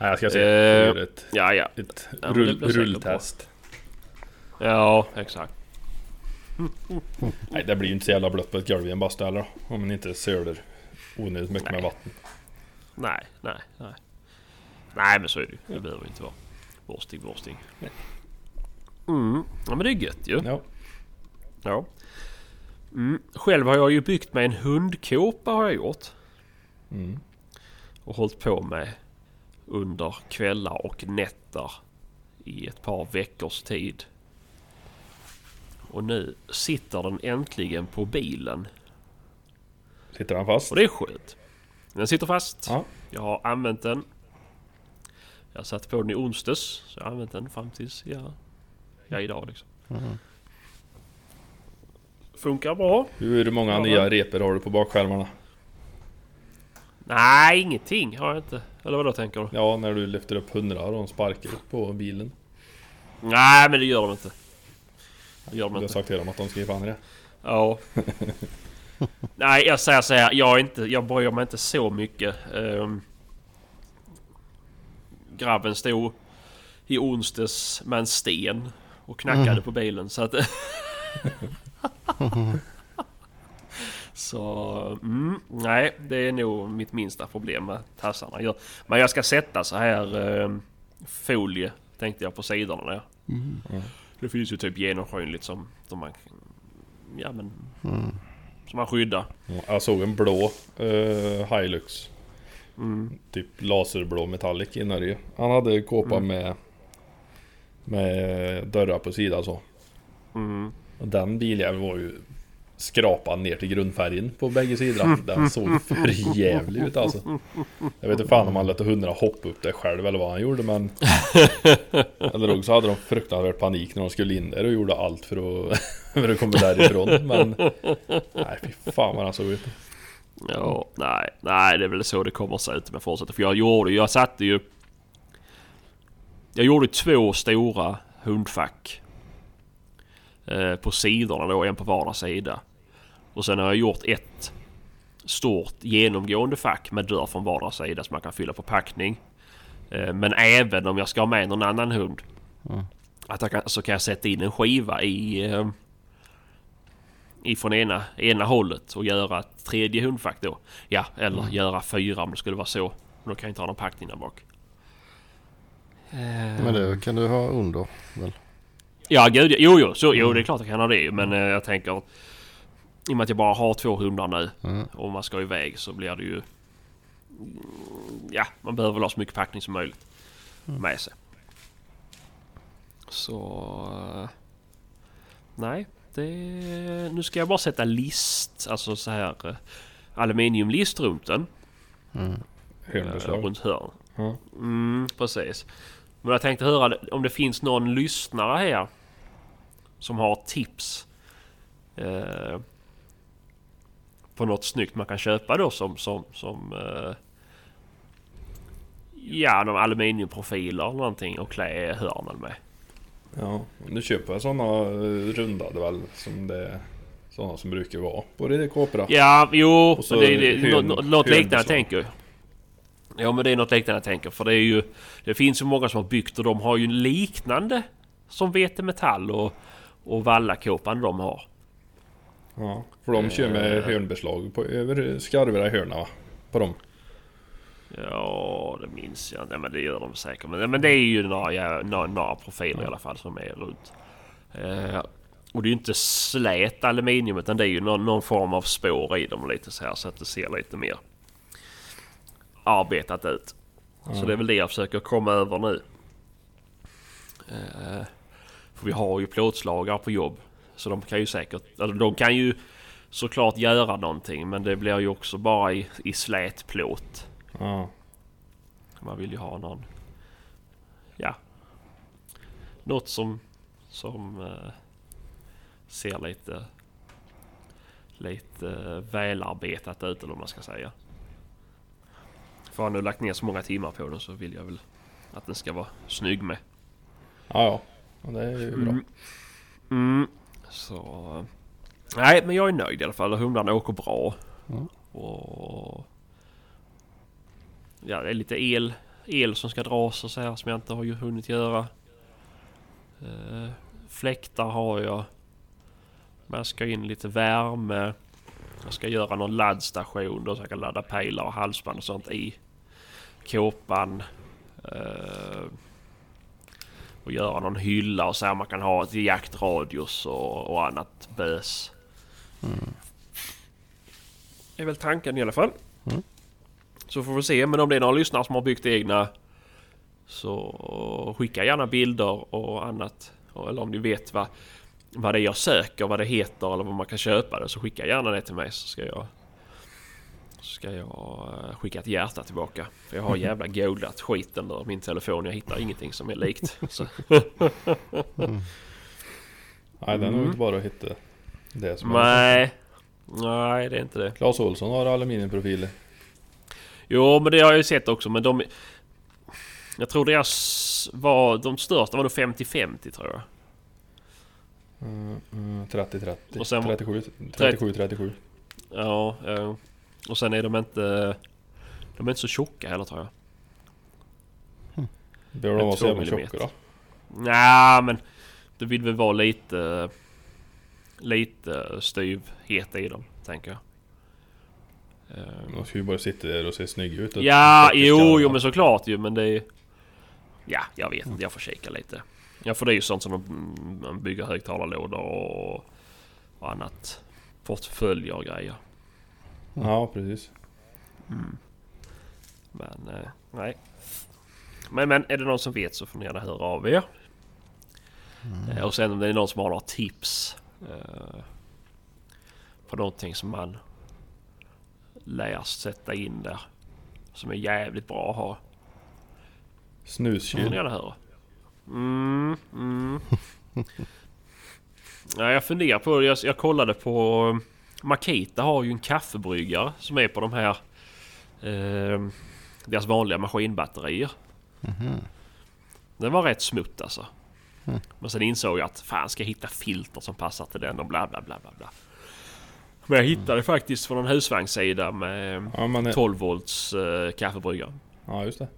Nej jag ska se. Eh, gör ett, Ja, ja. ett Ja, det rull, rulltest. Ja, exakt. Nej det blir ju inte så jävla blött på ett golv i en bastu heller. Om man inte söler onödigt mycket med vatten. Nej, nej, nej. Nej, men så är det ju. Det behöver inte vara borstig. Nej. Mm. Ja, men det är gött ju. Ja. Ja. Mm. Själv har jag ju byggt mig en hundkåpa har jag gjort. Mm. Och hållit på med under kvällar och nätter i ett par veckors tid. Och nu sitter den äntligen på bilen. Sitter han fast? Och det är skönt. Den sitter fast. Ja. Jag har använt den. Jag satte på den i onsdags. Så jag har använt den fram tills ja, ja, idag liksom. Mm. Funkar bra. Hur många Ja, nya repor har du på bakskärmarna? Nej, ingenting har jag inte. Eller vad då tänker du? Ja, när du lyfter upp hundra och de sparkar på bilen. Nej, men det gör de inte. Det gör Du de har inte. sagt till dem att de ska ge fan i det. Ja. [LAUGHS] [LAUGHS] Nej, jag säger så här. Jag, är inte, jag bryr mig inte så mycket. Um, grabben stod i onsdags med en sten och knackade Mm. på bilen. Så att... [LAUGHS] så... Mm, nej, det är nog mitt minsta problem med tassarna. Jag, men jag ska sätta så här um, folie tänkte jag på sidorna. Mm. Det finns ju typ genomskinligt som, som man... Ja men... Mm. Som man skyddar. Jag såg en blå uh, Hilux. Mm. Typ laserblå metallic i Norge. Han hade kåpa Mm. med Med dörrar på sidan så. Mm. Och den biljäveln var ju skrapad ner till grundfärgen på bägge sidor. [LAUGHS] Den såg för jävlig ut alltså. Jag vet inte fan om han lät hundra hoppa upp där själv eller vad han gjorde men... [LAUGHS] Eller också hade de fruktansvärt panik när de skulle in där och gjorde allt för att, [LAUGHS] för att komma därifrån. Men... Nej fy fan vad han såg ut. Ja, nej, nej det är väl så det kommer att se ut med fortsätter. För jag gjorde ju, jag satte ju... Jag gjorde två stora hundfack. Eh, på sidorna då, en på vardera sida. Och sen har jag gjort ett stort genomgående fack med dörr från vardera sida som man kan fylla på packning. Eh, men även om jag ska ha med någon annan hund. Mm. Att kan, så kan jag sätta in en skiva i... Eh, ifrån ena, ena hållet och göra ett tredje hundfack då. Ja, eller Mm. göra fyra om det skulle vara så. Men då kan jag inte ha någon packning där bak. Men det kan du ha under väl? Ja, gud Jo, jo, så, jo Mm. det är klart jag kan ha det Men eh, jag tänker... I och med att jag bara har två hundar nu Mm. och man ska iväg så blir det ju... Mm, Ja, man behöver väl ha så mycket packning som möjligt Mm. med sig. Så... eh, Nej, det... Nu ska jag bara sätta list, alltså så här... eh, Aluminiumlist runt den. Mm. eh, Hörnbeslag. Runt hörn. Ja. Mm, precis. Men jag tänkte höra om det finns någon lyssnare här som har tips eh, på något snyggt man kan köpa då som som, som eh, ja, någon aluminiumprofiler eller någonting och klä hörnen med. Ja, nu köper jag sådana eh, rundade väl som det Sådana som brukar vara på det Kåpra. Ja, jo. Och så det, det, hön- något, liknande tänker jag. Ja men det är något liknande jag tänker. För det är ju... Det finns ju många som har byggt och de har ju liknande som Vete Metall och, och Vallakåpan de har. Ja, för de kör med hörnbeslag på, över skarvarna i hörna? På dem. Ja, det minns jag inte. Men det gör de säkert. Men, men det är ju några, några, några profiler i alla fall som är runt. Eh, och det är ju inte slät aluminium utan det är ju någon, någon form av spår i dem lite så här så att det ser lite mer arbetat ut. Så det är väl det jag försöker komma över nu. Eh, för vi har ju plåtslagare på jobb. Så de kan ju säkert... Alltså de kan ju såklart göra någonting men det blir ju också bara i, i slät plåt. Ja. Man vill ju ha någon... Ja. Något som... Som... Eh, ser lite... Lite eh, välarbetat ut eller vad man ska säga. För har nu lagt ner så många timmar på den så vill jag väl att den ska vara snygg med. Ja, ja. ja det är ju bra. Mm. Mm. Så... Nej men jag är nöjd i alla fall. Humlarna åker bra. Mm. Och... Ja det är lite el, el som ska dras och så här som jag inte har hunnit göra. Uh, fläktar har jag. Men jag ska in lite värme. Jag ska göra någon laddstation då så jag kan ladda pejlar och halsband och sånt i kåpan. Eh, och göra någon hylla och så här man kan ha ett jaktradius och, och annat bös. Det är väl tanken i alla fall. Mm. Så får vi se. Men om det är några lyssnare som har byggt egna så skicka gärna bilder och annat. Eller om ni vet vad, vad det är jag söker, vad det heter eller vad man kan köpa det. Så skicka gärna det till mig så ska jag ska jag eh, skicka ett hjärta tillbaka. För jag har [LAUGHS] jävla googlat skiten ur min telefon. Jag hittar ingenting som är likt. [LAUGHS] Så. Nej, den är Mm. nog inte bara att hitta det som. Nej. Nej, det är inte det. Claes Olsson har aluminiumprofiler. Jo, men det har jag ju sett också. Men de... Jag tror deras var... De största var då 50-50 tror jag. Mm, mm, 30-30. Och sen- 37, 37, 37. Ja, ja. Och sen är de inte... De är inte så tjocka heller tror jag. Behöver de vara så jävla tjocka då? Nej, men det vill väl vara lite... Lite styvhet i dem, tänker jag. Ehm, De ska ju bara sitta där och se snygga ut. Ja, jo, jo men såklart ju men det är... Ja, jag vet inte. Jag får kika lite. Ja, för det är ju sånt som de, man bygger högtalarlådor och, och annat. Portföljer och grejer. Ja, precis. Men eh, nej. Men, men är det någon som vet så får ni gärna höra av er. Eh, och sen om det är någon som har några tips. Eh, på någonting som man lär sätta in där. Som är jävligt bra att ha. får ni Snuskyl. gärna höra. Mm, mm. [LAUGHS] ja, jag funderar på det. Jag, jag kollade på... Makita har ju en kaffebryggare som är på de här... Eh, deras vanliga maskinbatterier. Den var rätt smutt alltså. Men sen insåg jag att fan ska jag hitta filter som passar till den och bla bla bla bla bla. Men jag hittade faktiskt från en husvagnssida med Ja, är, 12 volts eh, kaffebryggare. ja, just det.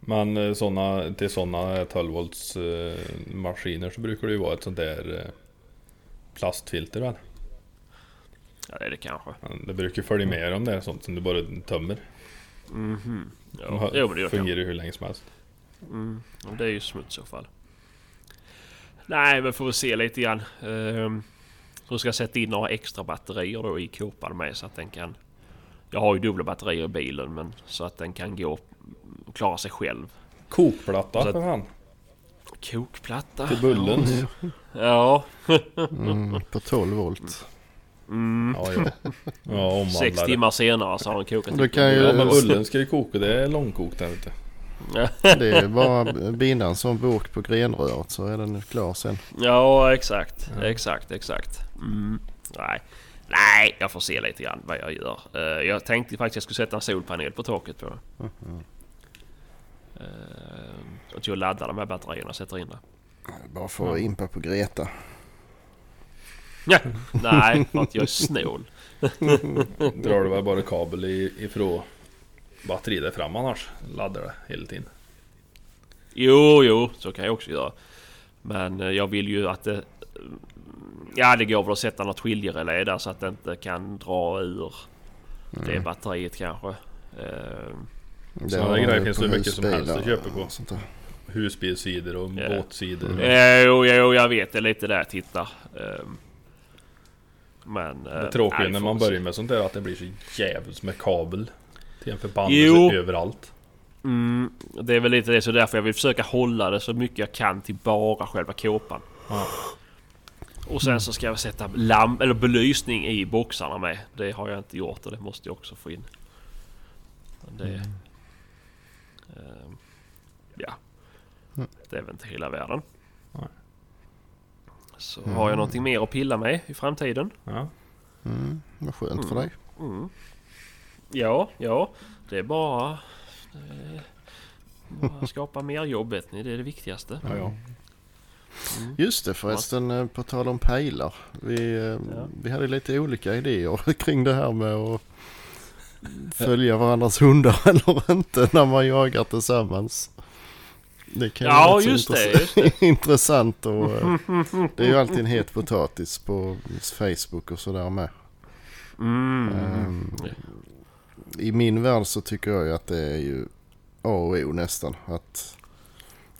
Men eh, såna, till sådana 12 volts eh, maskiner så brukar det ju vara ett sånt där eh, plastfilter väl? Ja det är det kanske. Det brukar följa med dem där sånt som du bara tömmer. Mhm. Har- jo men det gör det fungerar ju hur länge som helst. Mm. Det är ju smuts i så fall. Nej men får vi se lite grann. Ehm, så ska jag sätta in några extra batterier då i kåpan med så att den kan... Jag har ju dubbla batterier i bilen men så att den kan gå och klara sig själv. Kokplatta Så att- för fan. Kokplatta. Till bullen. Ja. [LAUGHS] Mm, på 12 volt. Mm. Ja, [LAUGHS] ja. ja. Sex timmar senare så har den kokat. Det kan ju- Ja men ullen ska ju koka, det är långkok där ute. Det är bara binda en sån bok på grenröret så är den klar sen. Ja exakt, exakt, exakt. Mm. Nej. Nej, jag får se lite grann vad jag gör. Eh, jag tänkte faktiskt att jag skulle sätta en solpanel på taket på. Uh, att jag laddar de här batterierna och sätter in det. Bara för att impa på Greta. Ja, nej, för att jag är snål. [LAUGHS] Drar du väl bara kabel i- ifrån batteriet där fram annars? Laddar det hela tiden. Jo, jo, så kan jag också göra. Men eh, jag vill ju att det... Ja, det går väl att sätta något skiljerelä där så att det inte kan dra ur det batteriet kanske. Eh, Det Sådana har grejer finns det mycket som helst att köpa på. och sånt där. Husbilssidor och Ja. båtsidor. eh, Jo, jo, jag vet. Det är lite där jag tittar. Eh, Men... Det eh, nej, när man börjar med sånt där att det blir så jävligt med kabel. Till en förbannelse Jo. överallt. Mm, det är väl lite det, så därför jag vill försöka hålla det så mycket jag kan till bara själva kåpan. Ja. Och sen så ska jag sätta lamp eller belysning i boxarna med. Det har jag inte gjort och det måste jag också få in. Det... Mm. ehm, ja. Det är väl inte hela världen. Så har jag någonting mer att pilla med i framtiden? Ja. Mm, vad skönt för dig. Mm. Ja, ja. Det är bara... eh, bara skapa mer jobb vet ni. Det är det viktigaste. Ja, ja. Just det förresten, eh, på tal om pejlar. Vi, eh, Ja. vi hade lite olika idéer [LAUGHS] kring det här med att följa varandras hundar [LAUGHS] eller inte när man jagar tillsammans. Det kan Ja, vara just det, intress- just det. [LAUGHS] intressant och eh, det är ju alltid en het potatis på Facebook och sådär med. Mm. Ehm, I min värld så tycker jag ju att det är ju A och O nästan. Att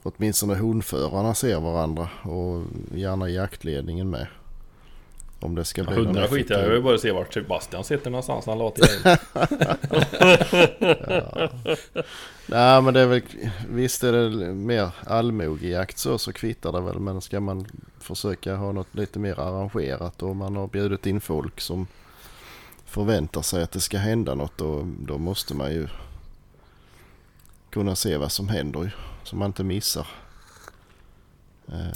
åtminstone hundförarna ser varandra och gärna jaktledningen med. Om det ska bli Hundarna skiter jag. Jag vill bara se vart Sebastian sitter någonstans när han la [LAUGHS] till Nej men det är väl, visst är det mer allmogejakt så, så kvittar det väl. Men ska man försöka ha något lite mer arrangerat och man har bjudit in folk som förväntar sig att det ska hända något då, då måste man ju kunna se vad som händer ju. Så man inte missar.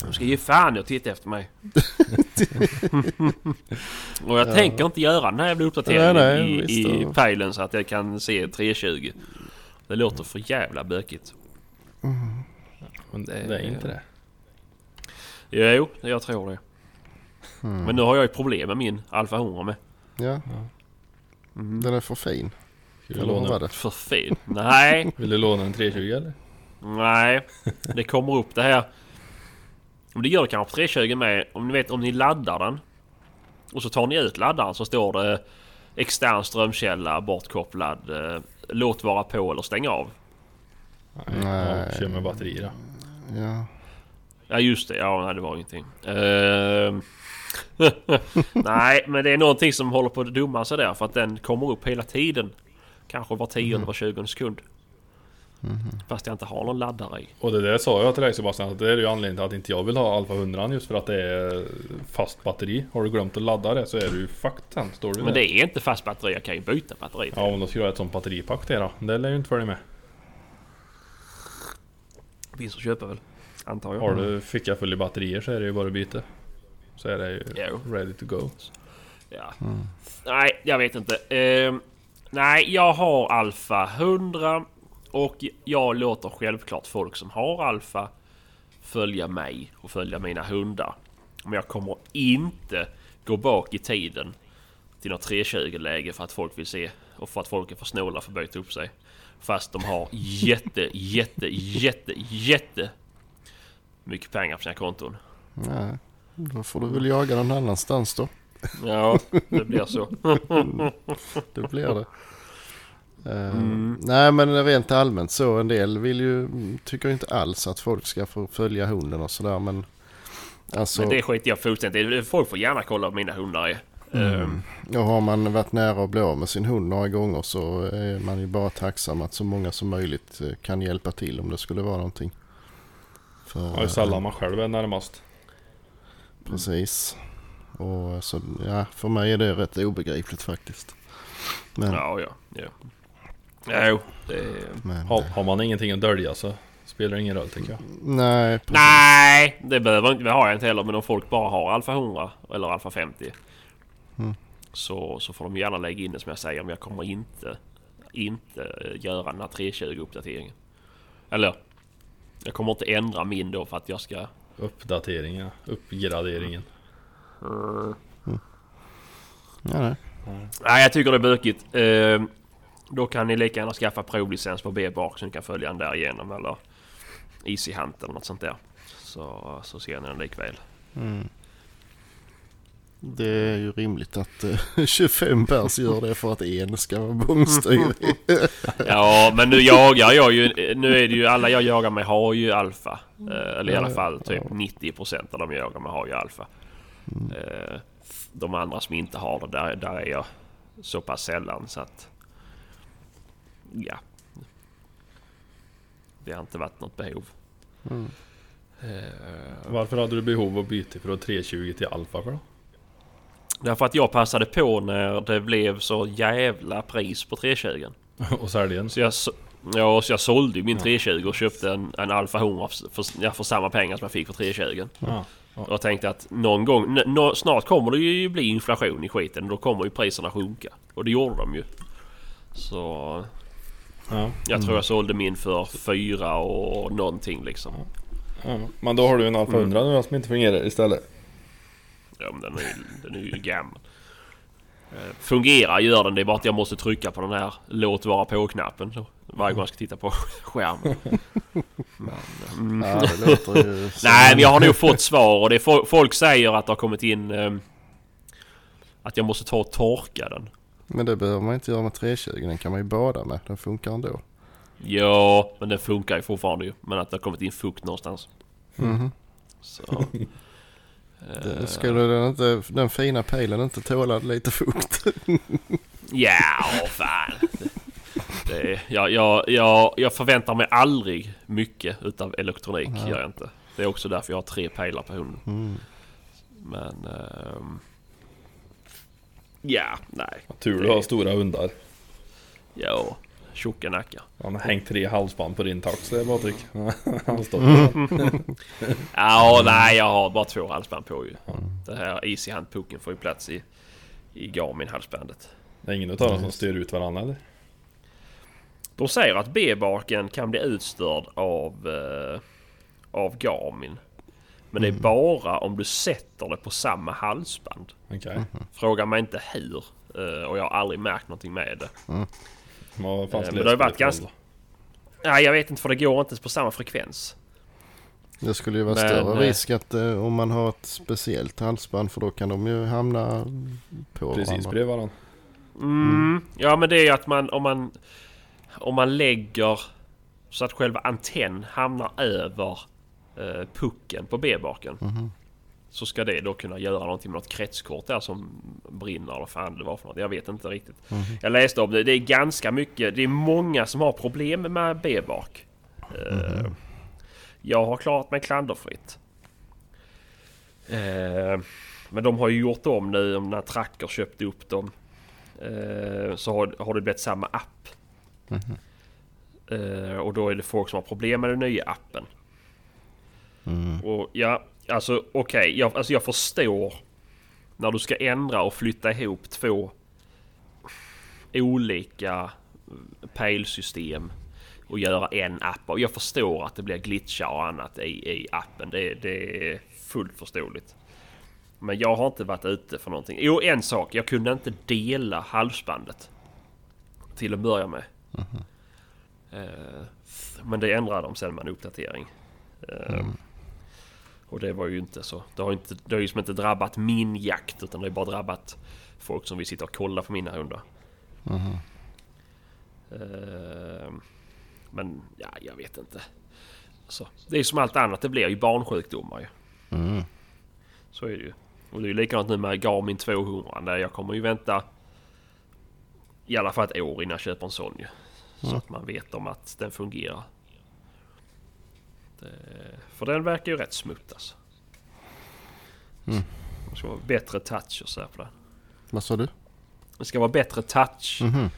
De ska ge fan i att titta efter mig. [LAUGHS] [LAUGHS] och jag tänker inte göra den här jävla uppdateringen Nej, nej, i, visst, i ja. pejlen så att jag kan se 320. Det låter för jävla bökigt. Men Det- det är inte det. Jo, jag tror det. Men nu har jag ju problem med min Alfa 100 med. ja, Mhm. den är för fin. Vill du, låna, det? För fin. Nej, vill du låna en 320 eller? nej. Det kommer upp det här. Men det gör det kanske på 320 med. Om ni vet om ni laddar den. Och så tar ni ut laddaren så står det extern strömkälla bortkopplad. Eh, låt vara på eller stäng av. Nej. Kör med batteri då. Ja, Ja just det, ja nej, det var ingenting. Ehm. [LAUGHS] nej men det är någonting som håller på att dumma sig där för att den kommer upp hela tiden. Kanske var tionde, var tjugonde sekund. Fast jag inte har någon laddare i. Och det där sa jag till dig Sebastian, att det är ju anledningen till att inte jag vill ha Alfa 100 just för att det är fast batteri. Har du glömt att ladda det så är du ju fucked står du Men det är inte fast batteri, jag kan ju byta batteri. Ja men då ska du ha ett sånt batteripack till då. Det lär ju inte följa med. Finns att köpa väl? Antar jag. Har du ficka full i batterier så är det ju bara att byta. Så är det ju Jo. ready to go. Ja. Nej, jag vet inte. Ehm, nej, jag har Alfa 100 och jag låter självklart folk som har Alfa följa mig och följa mina hundar. Men jag kommer inte gå bak i tiden till något 320-läge för att folk vill se och för att folk är för snåla för att byta upp sig. Fast de har jätte, jätte, jätte, jätte mycket pengar på sina konton. nej. Då får du väl jaga någon annanstans då. Ja, det blir så. [LAUGHS] Det blir det. Eh, Mm. Nej men rent allmänt så en del vill ju, tycker inte alls att folk ska få följa hunden och sådär men alltså Men det skiter jag fullständigt i. Folk får gärna kolla vad mina hundar är. Ehm, och har man varit nära att bli av med sin hund några gånger så är man ju bara tacksam att så många som möjligt eh, kan hjälpa till om det skulle vara någonting. För, Ja, det är sällan man själv är närmast. Precis. Och så, ja, för mig är det rätt obegripligt faktiskt. Men, Ja, ja. ja. Jo, det är... men Har, har man ingenting att dölja så spelar det ingen roll tycker jag. nej, precis. Nej, det behöver inte, det har jag inte heller. Men om folk bara har Alfa 100 eller Alfa 50 Mm. så, så får de gärna lägga in det som jag säger. Men jag kommer inte, inte eh, göra den här 320-uppdateringen. Eller, jag kommer inte ändra min då för att jag ska... Uppdateringen, uppgraderingen. Ja, nej. Nej, jag tycker det är bökigt. Eh, då kan ni lika gärna skaffa provlicens på B-Bark så ni kan följa den där igenom eller Easy Hunt eller något sånt där. Så, så ser ni den likväl. Mm. Det är ju rimligt att eh, [LAUGHS] 25 pers gör det för att en ska vara bångstyrig. [LAUGHS] Ja, men nu jagar jag ju... Nu är det ju alla jag jagar med har ju alfa. Eh, eller i alla fall typ ja. 90% av de jag jagar med har ju alfa. Eh, de andra som inte har det, där, där är jag så pass sällan så att... Ja. Det har inte varit något behov. Mm. Eh, Varför hade du behov av byte från 320 till Alfa för då? Därför att jag passade på när det blev så jävla pris på 320. [LAUGHS] Och sälja den? Så jag, ja, så jag sålde min 320 och köpte en, en Alfa 100 för, för, ja, för samma pengar som jag fick för 320. Ja. Och jag tänkte att någon gång, snart kommer det ju bli inflation i skiten. Då kommer ju priserna sjunka. Och det gjorde de ju. Så Ja. jag tror jag sålde min för fyra och någonting liksom. ja. Men då har du en Alfa 100 nu då som inte fungerar istället. Ja men den är, ju- den är ju gammal. Eh, Fungerar gör den, det är bara att jag måste trycka på den här låt vara på-knappen varje gång jag ska titta på [LAUGHS] skärmen. [LAUGHS] Men, mm. Ja, [LAUGHS] Nej men jag har nog fått svar och det folk säger att det har kommit in ehm, Att jag måste ta och torka den. Men det behöver man inte göra med 320. Den kan man ju bada med. Den funkar ändå. Ja, men den funkar ju fortfarande ju. Men att det har kommit in fukt någonstans. Mhm. Så. [LAUGHS] Det Eh, Skulle den, inte, den fina pejlen inte tåla lite fukt? [LAUGHS] Ja, fan. Det, jag, jag, jag, jag förväntar mig aldrig mycket utav elektronik. Ja. Gör jag inte. Det är också därför jag har tre pejlar på hunden. Mm. Men... ehm, ja, nej. Tur du har stora hundar. Ja, tjocka nackar. Han har hängt tre halsband på din tax det Patrik. [LAUGHS] Han står [LAUGHS] Ja, nej jag har bara två halsband på ju. Det här Easy Hand-pucken får ju plats i, i Garmin-halsbandet. Det är ingen utav dem som styr ut varandra eller? De säger att B-baken kan bli utstörd av, eh, av Garmin. Men det är bara om du sätter det på samma halsband. Okej. Fråga mig inte hur. eh, och jag har aldrig märkt någonting med det. Vad fanns Eh, men det har varit ganska-? Nej, jag vet inte för det går inte på samma frekvens. Det skulle ju vara Men, större eh, risk att eh, om man har ett speciellt halsband för då kan de ju hamna på Precis varandra. bredvid varandra. Mm. Ja men det är ju att man om man om man lägger så att själva antenn hamnar över eh, pucken på B-baken. Mhm. Så ska det då kunna göra någonting med något kretskort där som brinner eller fan det var för något. Jag vet inte riktigt. Mhm. Jag läste om det. Det är ganska mycket. Det är många som har problem med B-bak. Eh, Mhm. Jag har klarat mig klanderfritt. Eh, men de har ju gjort om nu när Tracker köpte upp dem. Eh, så har, har det blivit samma app. Mhm. Eh, och då är det folk som har problem med den nya appen. Mm. Och ja, alltså okej. jag, alltså jag förstår när du ska ändra och flytta ihop två olika pejlsystem och göra en app. Och jag förstår att det blir glitchar och annat i, i appen. Det, det är fullt förståeligt. Men jag har inte varit ute för någonting. Jo, en sak. Jag kunde inte dela halsbandet. Till att börja med. Eh, men det ändrade de sen med en uppdatering. Eh, Och det var ju inte så. Det har, inte, det har ju som inte drabbat min jakt utan det har bara drabbat folk som vill sitta och kolla på mina hundar. Mhm. Eh, Men ja, jag vet inte. Så, det är som allt annat. Det blir ju barnsjukdomar ju. Mm. Så är det ju. Och det är ju likadant nu med Garmin 200. Där jag kommer ju vänta i alla fall ett år innan jag köper en sån ju. Så Mm. att man vet om att den fungerar. Det, för den verkar ju rätt smutt alltså. Mm. Det ska vara bättre touch och så här på den. Vad sa du? Det ska vara bättre touch. Mhm.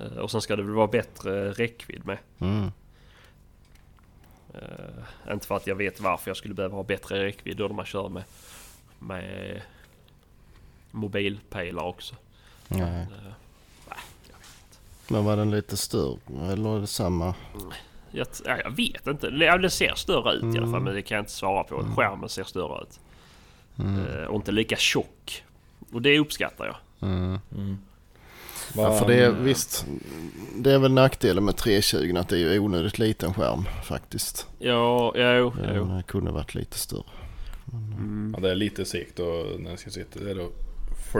eh, Och sen ska det väl vara bättre räckvidd med. Mm. Uh, inte för att jag vet varför jag skulle behöva ha bättre räckvidd då man kör med, med mobilpejlar också. Nej. Eh, Men var den lite större eller är det samma? Jag, ja, jag vet inte. Det ser större ut i alla fall Mm. men det kan jag inte svara på. Skärmen ser större ut. Mm. Eh, och inte lika tjock Och det uppskattar jag. Mm. Mm. Ja, för det är visst. Det är väl nackdelen med 320 att det är ju onödigt liten skärm faktiskt. Ja, jo, jo. Den kunde varit lite större. Mm. Ja, det är lite segt och när jag ska sitta där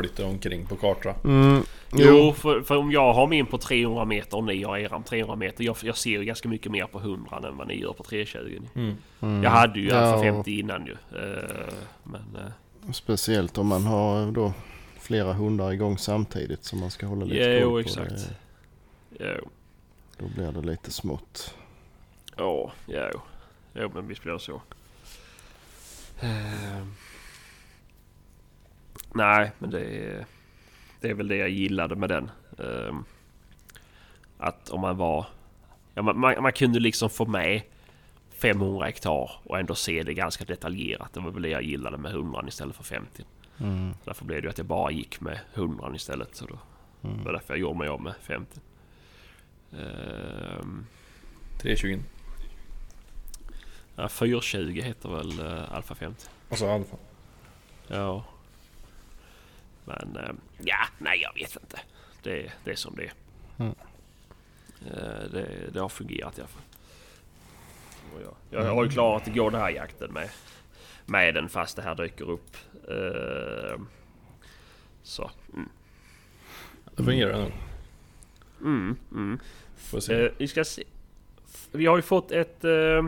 flytta omkring på kartan. Mm. Jo, för, för om jag har min på 300 meter och ni har eran 300 meter. Jag, jag ser ju ganska mycket mer på 100 än vad ni gör på 320. Mm. Mm. Jag hade ju Ja, Alfa och 50 innan ju. Eh, men eh, Speciellt om man har då flera hundar igång samtidigt som man ska hålla lite Jo, koll på. exakt. Det, jo. då blir det lite smått. Ja, jo. Jo, men visst blir det så. Eh, nej, men det är, det är väl det jag gillade med den. Eh, att om man var... Ja, man, man, man kunde liksom få med 500 hektar och ändå se det ganska detaljerat. Det var väl det jag gillade med 100 istället för 50. Mm. Därför blev det ju att jag bara gick med 100 istället. Så då Mm. det var därför jag gjorde mig av med 50. Ehm, 320. ja, 420 heter väl uh, Alfa 50. Alltså alfa. Ja. Men ehm, ja, nej jag vet inte. Det, det är som det är. Mm. Eh, det, det har fungerat i alla fall. Och jag, jag har ju klarat att gå den här jakten med, med den fast det här dyker upp. Ehm, så. Mm. Det fungerar nog. Mm, mm. Eh, vi ska se. Vi har ju fått ett eh,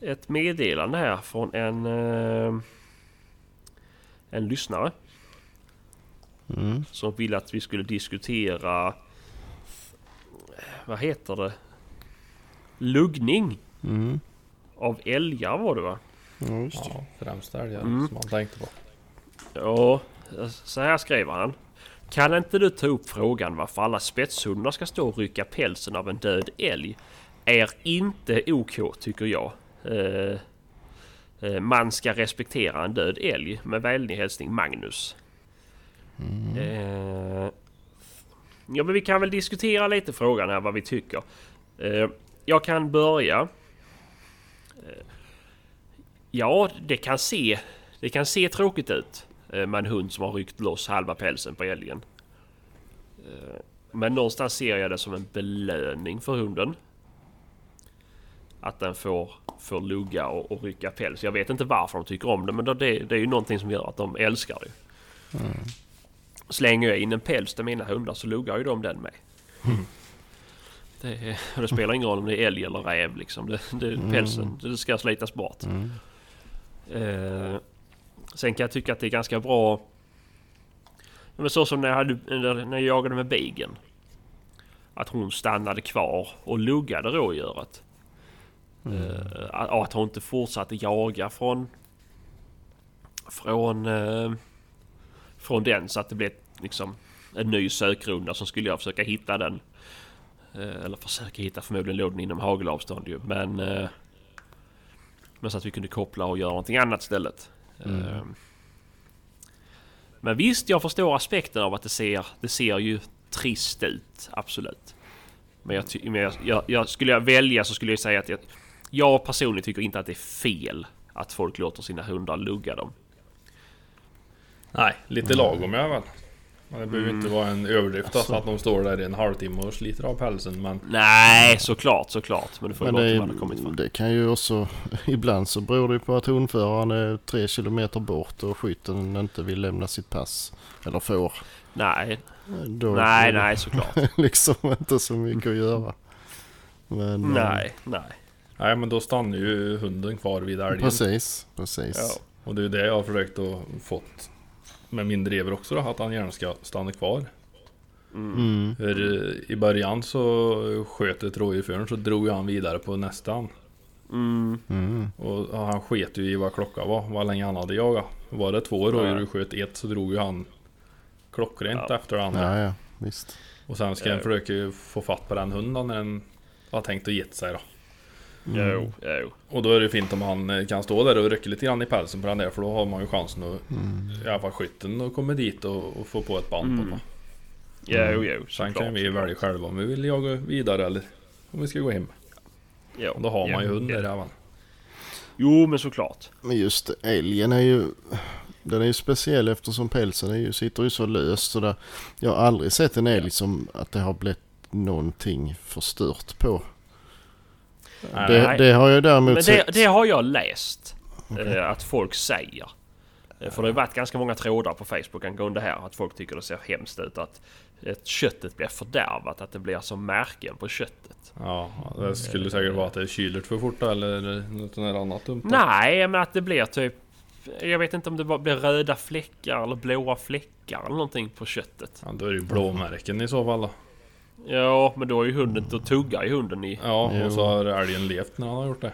ett meddelande här från en eh, en lyssnare Mm. som vill att vi skulle diskutera vad heter det? Luggning Mm. av älgar var det va? Ja, just det. Ja, främst älgar Mm. som man tänkte på. Ja, så här skriver han. Kan inte du ta upp frågan varför alla spetshundar ska stå och rycka pälsen av en död älg? Är inte OK tycker jag. Eh, eh, man ska respektera en död älg. Med vänlig hälsning Magnus. Eh, ja men vi kan väl diskutera lite frågan här vad vi tycker. Eh, jag kan börja. Eh, ja det kan se det kan se tråkigt ut med en hund som har ryckt loss halva pälsen på älgen. Men någonstans ser jag det som en belöning för hunden. Att den får, får lugga och, och rycka päls. Jag vet inte varför de tycker om det men det, det är ju någonting som gör att de älskar det. Slänger jag in en päls till mina hundar så luggar ju de den med. Det, och det spelar ingen roll om det är älg eller räv liksom. Det, det, pälsen det ska slitas bort. Mm. Eh, sen kan jag tycka att det är ganska bra. Men så som när jag, hade, när jag jagade med bigen. Att hon stannade kvar och luggade rådjuret. Eh, att, att hon inte fortsatte jaga från... Från... Eh, från den så att det blev liksom en ny sökrunda som skulle jag försöka hitta den. Eh, eller försöka hitta, förmodligen låg den inom hagelavstånd ju. Men... Eh, men så att vi kunde koppla och göra någonting annat istället. Eh, Men visst, jag förstår aspekten av att det ser, det ser ju trist ut. Absolut. Men, jag, men jag, jag, jag, skulle jag välja så skulle jag säga att jag, jag personligen tycker inte att det är fel att folk låter sina hundar lugga dem. Nej, lite lagom är väl. Men det behöver Mm. inte vara en överdrift alltså. Alltså. att de står där i en halvtimme och sliter av pälsen. Men Nej, såklart, såklart. Men det får ju Men till vad det kommit från. det kan ju också, [LAUGHS] ibland så beror det ju på att hundföraren är tre kilometer bort och skytten inte vill lämna sitt pass. Eller får. Nej, Då nej, det nej såklart. [LAUGHS] liksom inte så mycket att göra. Men, eh, nej, nej. nej, men då stannar ju hunden kvar vid älgen. Precis, precis. Ja. Och det är ju det jag har försökt att fått med min drever också då, att han gärna ska stanna kvar. Mm. För eh, i början så sköt ett rådjur för så drog han vidare på nästan. Mm, Mm. Och han sket ju i vad klockan var, vad länge han hade jagat. Var det två rådjur och sköt ett så drog ju han klockrent Ja. efter det andra. Ja, ja, visst. Och sen ska han försöka ju få fatt på den hunden när den har tänkt att gett sig då. Jo, jo. Och då är det fint om han eh, kan stå där och rycka lite grann i pälsen på den där för då har man ju chansen att i alla fall skytten och komma dit och, och få på ett band på Mm. den. Jo, jo, Sen såklart. kan vi välja själva om vi vill jaga vidare eller om vi ska gå hem. Jo, Och då har man ju jo, hund jo. där även. Jo, men såklart. Men just älgen är ju... den är ju speciell eftersom pälsen är ju, sitter ju så löst. Så där, jag har aldrig sett en älg som att det har blivit någonting förstört på. Nej. Det, det har jag däremot Men det, det har jag läst. eh, Att folk säger. Eh, För det har varit ganska många trådar på Facebook angående det här. Att folk tycker det ser hemskt ut. Att, köttet blir fördärvat. Att det blir som märken på köttet. Ja, det skulle säkert vara att det kyler för fort eller något annat dumt. Nej, men att det blir typ... Jag vet inte om det blir röda fläckar eller blåa fläckar eller någonting på köttet. Ja, då är det ju blåmärken i så fall då. Ja, men då är ju hunden... Då tuggar ju hunden i... Ja, och så har älgen levt när han har gjort det.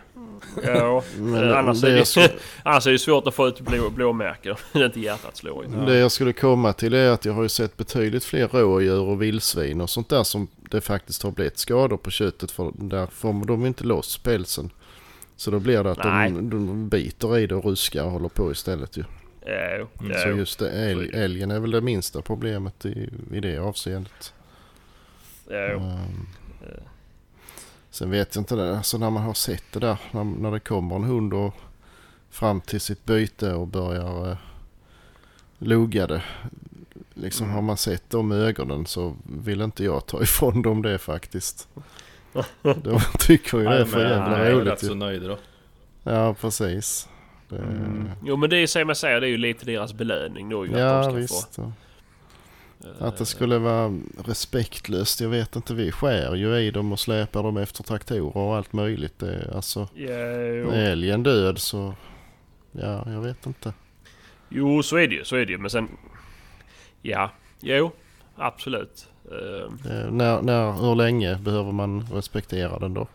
Ja, [LAUGHS] Men annars, det är det, [LAUGHS] annars är det svårt att få ut blå, blåmärken. Det är inte hjärtat slår i. Det jag skulle komma till är att jag har ju sett betydligt fler rådjur och vildsvin och sånt där som det faktiskt har blivit skador på köttet för där får de inte loss pälsen. Så då blir det att Nej. de, de biter i det och ruskar och håller på istället ju. Ja, ja, Så just det. älgen är väl det minsta problemet i, i det avseendet. Ja, Ehm, sen vet jag inte det, alltså när man har sett det där, när, när det kommer en hund och fram till sitt byte och börjar eh, lugga det. Liksom Mm. har man sett dem i ögonen så vill inte jag ta [LAUGHS] ifrån dem det faktiskt. [LAUGHS] De tycker ju det är för jävla jag är roligt rätt ju. så nöjd då. Ja precis. Det, Mm. Jo men det är som jag säger, det är ju lite deras belöning då ju. Ja att de ska visst. Få, Att det skulle vara respektlöst, jag vet inte. Vi skär ju i dem och släpar dem efter traktorer och allt möjligt. Det, alltså, Ja, är älgen död så... Ja, jag vet inte. jo, så är det ju. Så är det ju. Men sen... Ja, jo. Absolut. Det, när, när, hur länge behöver man respektera den då?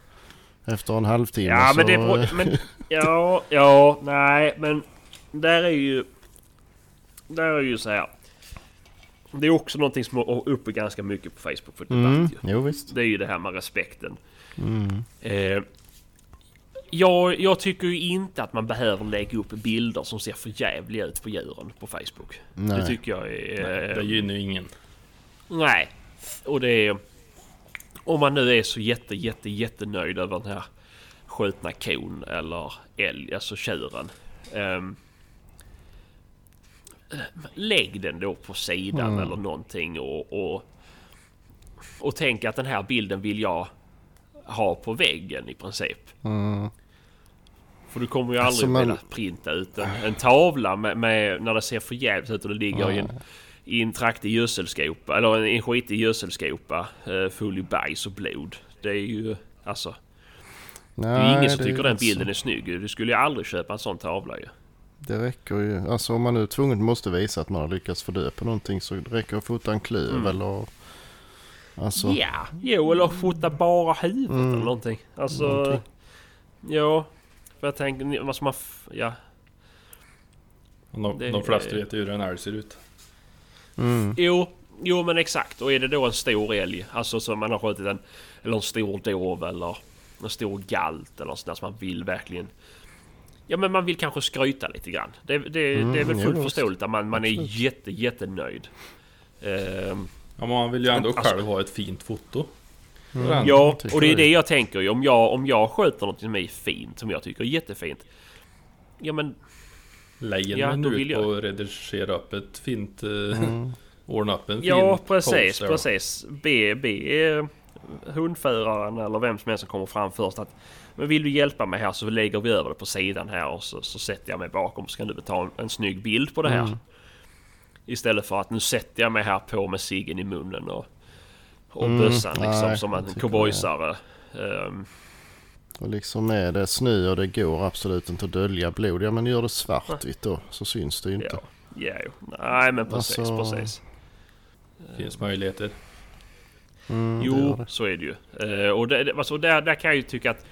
Efter en halvtimme ja, så... men det beror- men, [LAUGHS] Ja, ja, nej, men... Där är ju... Där är ju så här. Det är också någonting som är uppe ganska mycket på Facebook för debatt mm, ju. jo visst. Det är ju det här med respekten. Mm. Eh, jag, jag tycker ju inte att man behöver lägga upp bilder som ser för jävliga ut på djuren på Facebook. Det Nej. tycker jag är... Det gynnar ju ingen. Nej. Och det är... Om man nu är så jätte, jätte, jättenöjd över den här skjutna kon eller älg, alltså tjuren. ehm, lägg den då på sidan Mm. eller någonting och, och, och tänk att den här bilden vill jag ha på väggen i princip. Mm. För du kommer ju Alltså, aldrig man- vilja printa ut en, en tavla med, med när det ser för jävligt ut och det ligger i en, i en traktig gödselskopa eller en, en skitig gödselskopa eh, full i bajs och blod. Det är ju alltså. Det är ju ingen som tycker den alltså- bilden är snygg. Du skulle ju aldrig köpa en sån tavla ju. Det räcker ju. Alltså om man nu tvunget måste visa att man har lyckats fördöpa någonting så det räcker att fota en klöv Mm. eller... Alltså... Ja, jo eller fota bara huvudet Mm. eller någonting. Alltså. Någonting. Ja. För jag tänker, vad ska man... Ja. Och De, Det- de flesta vet ju hur en älg ser ut. Mm. Jo, jo men exakt. Och är det då en stor älg, alltså som man har skjutit en, eller en stor dov eller en stor galt eller sånt där som man vill verkligen... Ja men man vill kanske skryta lite grann. Det, det, Mm, det är väl fullt förståeligt att man, man är jätte, jättenöjd. Ehm, Ja, men man vill ju ändå Alltså- själv ha ett fint foto. Mm. Ja, och det är det jag tänker ju. Om jag, om jag sköter något som är fint, som jag tycker är jättefint. Ja men Lägg en Ja, då vill jag- att redigera upp ett fint... Eh, Mm. [LAUGHS] ordna upp en fin Ja post precis, då. precis. Be, be eh, hundföraren eller vem som helst som kommer fram först att Men vill du hjälpa mig här så lägger vi över det på sidan här och så, så sätter jag mig bakom så kan du ta en, en snygg bild på det här. Mm. Istället för att nu sätter jag mig här på med ciggen i munnen och, och Mm, bössan liksom nej, som en cowboysare. Ehm, Och liksom är det snö och det går absolut inte att dölja blod. Ja men gör det svartvitt då så syns det ju inte. ja, ja, jo. Nej men precis, Alltså, precis. Finns möjligheter. Mm, det Jo, det. så är det ju. Eh, och det, det, alltså där, där kan jag ju tycka att...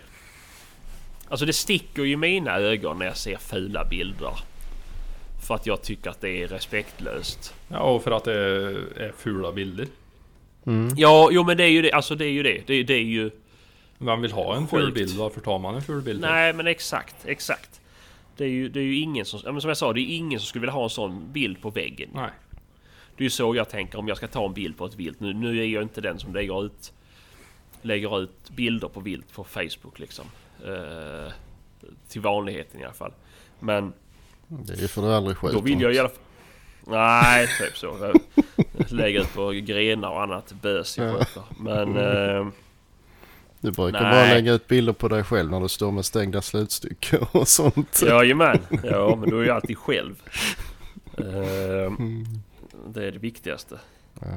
Alltså det sticker ju i mina ögon när jag ser fula bilder. För att jag tycker att det är respektlöst. Ja, och för att det är, är fula bilder. Mm. Ja, jo men det är ju det. Alltså det är ju det. Det, det är ju... Vem vill ha en ful bild? Varför tar man en ful bild? Nej men exakt, exakt. Det är ju, det är ju ingen som... ja, Men som jag sa, det är ingen som skulle vilja ha en sån bild på väggen. Nej. Det är ju så jag tänker om jag ska ta en bild på ett vilt. Nu, nu är jag inte den som lägger ut, lägger ut bilder på vilt på Facebook liksom. Eh, till vanligheten i alla fall. Men Det är ju för att du aldrig skjuter. Då vill jag i alla fall... Nej, typ så. Lägga ut på grenar och annat bös jag skjuter. Men... Eh, Du brukar Nej. bara lägga ut bilder på dig själv när du står med stängda slutstycken [LAUGHS] och sånt. jajamän. Ja, men då är jag alltid själv. Eh, Mm. Det är det viktigaste. Ja.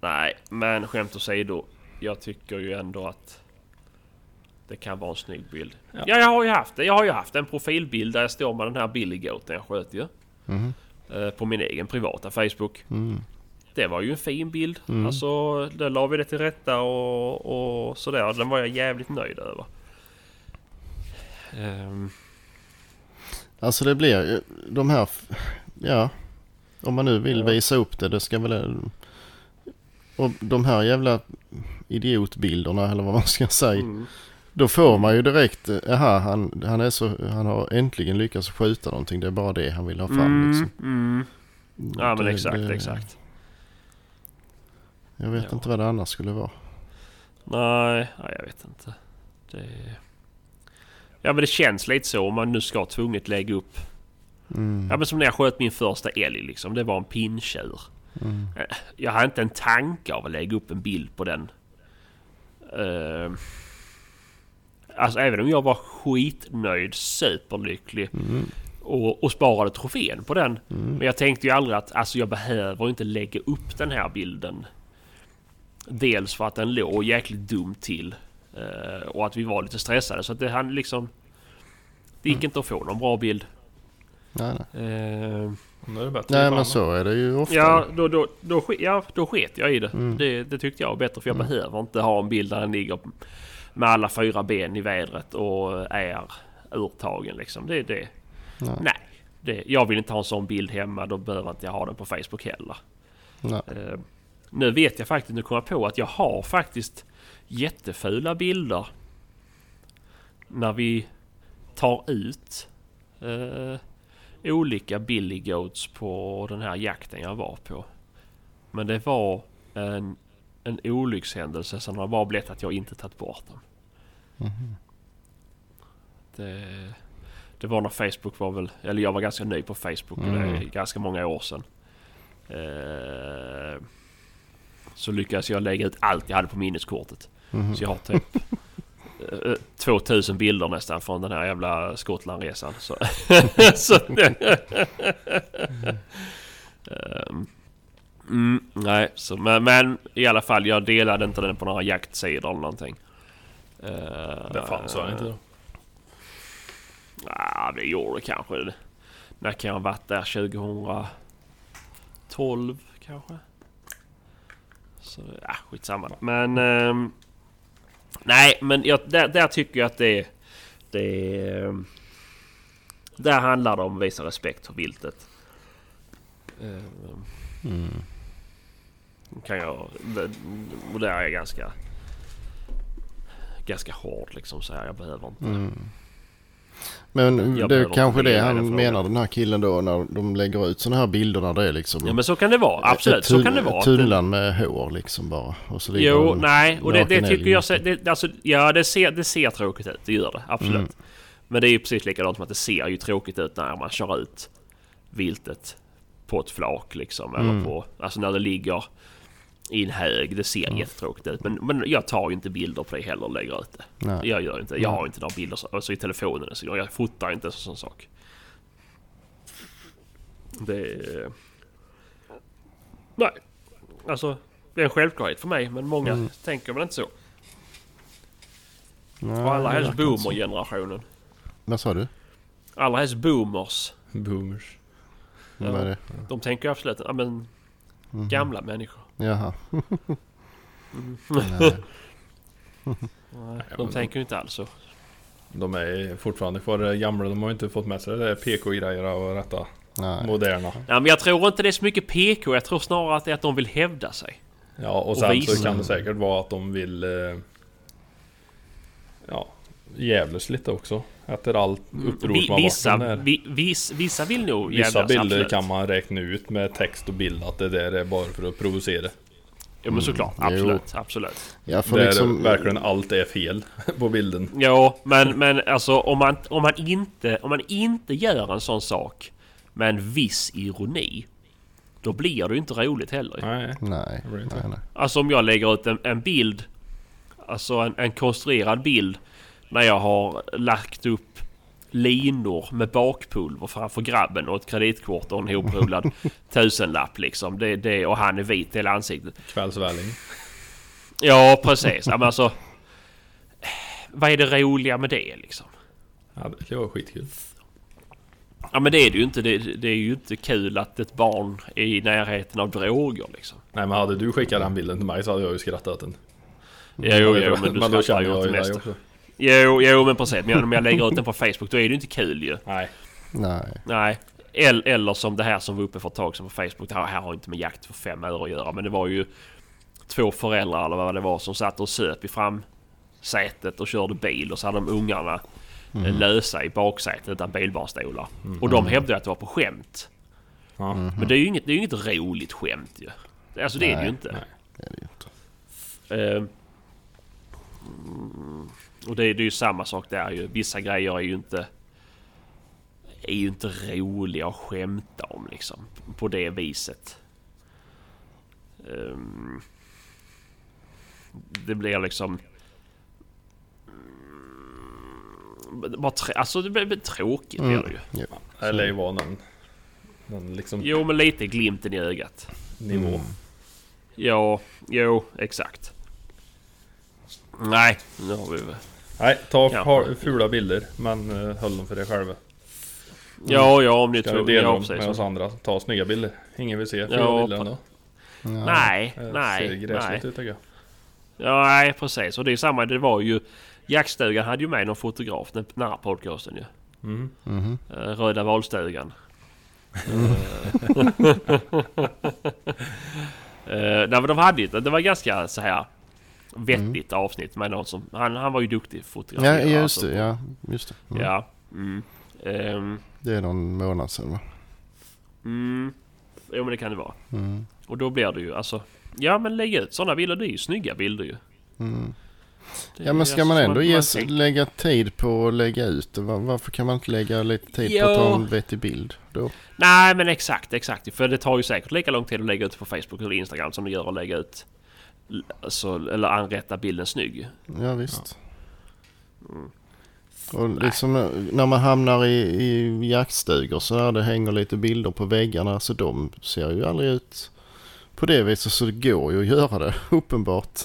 Nej, men skämt åsido. Jag tycker ju ändå att det kan vara en snygg bild. Ja, Ja. jag har ju haft det. Jag har ju haft en profilbild där jag står med den här billiggoten jag sköt ju. Eh, På min egen privata Facebook. Mm. Det var ju en fin bild. Mm. Alltså, där la vi det till rätta och, och sådär. Den var jag jävligt nöjd över. Ehm, Alltså det blir ju de här... Ja. Om man nu vill visa upp det. Det ska väl... Och de här jävla idiotbilderna eller vad man ska säga. mm. Då får man ju direkt, eh, aha, han, han, är så, han har äntligen lyckats skjuta någonting. Det är bara det han vill ha fram Mm, liksom. mm. Ja men Det- exakt, det- exakt. Jag vet Ja. inte vad det annars skulle vara. Nej, nej, jag vet inte. Det... Ja men det känns lite så om man nu ska tvunget lägga upp. Mm. Ja men som när jag sköt min första älg liksom. Det var en pinntjur. Mm. Jag hade inte en tanke av att lägga upp en bild på den. Uh, alltså även om jag var skitnöjd, superlycklig Mm. och, och sparade trofén på den. Mm. Men jag tänkte ju aldrig att alltså, jag behöver inte lägga upp den här bilden. Dels för att den låg jäkligt dumt till. eh, och att vi var lite stressade. Så att det han liksom... Det gick inte att få någon bra bild. Nej, nej. Eh, nej men så är det ju ofta. ja, då, då, då, ja, då sket jag i det. Mm. det. Det tyckte jag var bättre för jag Mm. behöver inte ha en bild där den ligger med alla fyra ben i vädret och är urtagen liksom. Det är det. Nej. Nej. Det, jag vill inte ha en sån bild hemma. Då behöver inte jag ha den på Facebook heller. Nej. Eh, nu vet jag faktiskt, nu kommer jag på att jag har faktiskt jättefula bilder. När vi tar ut eh, olika billy goats på den här jakten jag var på. Men det var en, en olyckshändelse som har bara blivit att jag inte tagit bort dem. Mhm. Det, det var när Facebook var väl, eller jag var ganska ny på Facebook och det är Mm. ganska många år sedan. Eh, så lyckades jag lägga ut allt jag hade på minneskortet. Mhm. Så jag har typ 2000 bilder nästan från den här jävla Skottlandresan. Så, [LAUGHS] så Ehm, mm, nej, så, men, men i alla fall jag delade inte den på några jaktsidor eller någonting. Det fanns han inte då. Ja, det gjorde kanske det. När kan jag ha varit där? 2012 kanske? Så ja, skitsamma. Men... ehm, nej, men jag, där, där tycker jag att det... det där handlar det om att visa respekt för viltet. Mm. kan jag... Och där är jag ganska... Ganska hård liksom så här. Jag behöver inte... Mm. Men Jag det är kanske det han menar den här killen då när de lägger ut sådana här bilder när det är liksom Ja men så kan det vara. Absolut, så kan det vara. Tunnland med hår liksom bara. Och så Jo, nej. Och det, det tycker jag... Det, alltså, ja, det ser, det ser tråkigt ut. Det gör det. Absolut. Mm. Men det är ju precis likadant som att det ser ju tråkigt ut när man kör ut viltet på ett flak liksom. Eller Mm. på... Alltså när det ligger i en hög. Det ser jättetråkigt ut. Men, men jag tar ju inte bilder på det heller och lägger ut det. Nej. Jag gör inte. Jag har inte några bilder så, alltså i telefonen. Så jag fotar inte en sån sak. Det. Nej. Alltså, det är en självklarhet för mig. Men många Mm. tänker väl inte så. Nej, Och allra helst boomer-generationen. Vad sa du? Allra helst boomers. Boomers. Det? De tänker absolut ja, men Mhm. gamla människor. Jaha. Mm. Nej. [LAUGHS] De tänker ju inte alls så. De är fortfarande kvar gamla. De har inte fått med sig det där PK-grejerna och detta Nej. moderna. Ja, men jag tror inte det är så mycket PK. Jag tror snarare att det är att de vill hävda sig. Ja och Och sen visa. så kan det säkert vara att de vill... Eh, ja, jävlas lite också. Efter allt uppror Mm. Vi, som har varit vissa, där. vi, vis, vissa vill nog Vissa bilder absolut. kan man räkna ut med text och bild att det där är bara för att provocera. Ja men såklart, Mm, jo. absolut, absolut. Ja, för Där liksom... verkligen allt är fel [LAUGHS] på bilden. Ja, men, men alltså om man, om, man inte, om man inte gör en sån sak med en viss ironi. Då blir det ju inte roligt heller. Nej. Nej, Det blir inte. nej, nej. Alltså om jag lägger ut en, en bild. Alltså en, en konstruerad bild. När jag har lagt upp linor med bakpulver framför grabben och ett kreditkort och en hoprullad [LAUGHS] tusenlapp liksom. Det, det, och han är vit i hela ansiktet. Kvällsvälling. Ja precis. Ja, men alltså, vad är det roliga med det liksom? Ja, det var skitkul. Ja men det är det ju inte. Det, det är ju inte kul att ett barn är i närheten av droger liksom. Nej men hade du skickat den bilden till mig så hade jag ju skrattat åt den. Jo, jo, men du skrattar ju åt det mesta. också. Jo, jo men precis. Men om jag lägger ut den på Facebook då är det ju inte kul ju. Nej. nej. Nej. Eller, eller som det här som var uppe för ett tag sedan på Facebook. Det här, här har inte med jakt för fem öre att göra. Men det var ju två föräldrar eller vad det var som satt och söp i framsätet och körde bil. Och så hade de ungarna eh, lösa i baksätet utan bilbarnstolar. Och de hävdade att det var på skämt. Ja. Men det är ju inget, det är inget roligt skämt ju. Alltså det är det ju Nej, inte. nej. Det är det ju inte. Mm, och det, är- det är ju samma sak där ju. Vissa grejer är ju inte... Är ju inte roliga att skämta om liksom. På det viset. Ehm, det blir liksom... Mm, Bara trä, alltså det blir, blir tråkigt blir det ju. Jo. Det lär ju vara någon, någon liksom Jo men lite glimten i ögat. nivå. Mm. Ja, jo exakt. Nej, nu har vi väl... Nej, ta Ja. fula bilder men uh, håll dem för dig själva. Ja, ja om ni Ska tror... dela Ja, dem med oss andra? Ta snygga bilder. Ingen vill se fula Ja, bilder ändå. Ja. Nej, Det ser nej, gräsligt nej. ut tycker jag. Ja, nej precis. Och det är samma, det var ju... Jaktstugan hade ju med någon fotograf den nära podcasten ju. Mm. Mhm. Eh, Röda valstugan. [LAUGHS] Eh, nej men de hade ju det var ganska så här vettigt avsnitt med någon som... Han, han var ju duktig fotograf. Ja, just det. Ja, just det. Mm. Ja. Mm. Ehm, Det är någon månad sedan va? mm. Jo men det kan det vara. Mm. Och då blir det ju alltså... Ja men lägg ut sådana bilder. Det är ju snygga bilder ju. Mm. Ja men ska alltså man som ändå man ges, tänker- lägga tid på att lägga ut det? Var, varför kan man inte lägga lite tid på Ja. att ta en vettig bild? Då? Nej men exakt, exakt. För det tar ju säkert lika lång tid att lägga ut på Facebook eller Instagram som det gör att lägga ut... Alltså, eller anrätta bilden snygg. Ja visst. Och liksom när man hamnar i, i jaktstugor så här det hänger lite bilder på väggarna så de ser ju aldrig ut på det viset så det går ju att göra det [LAUGHS] uppenbart.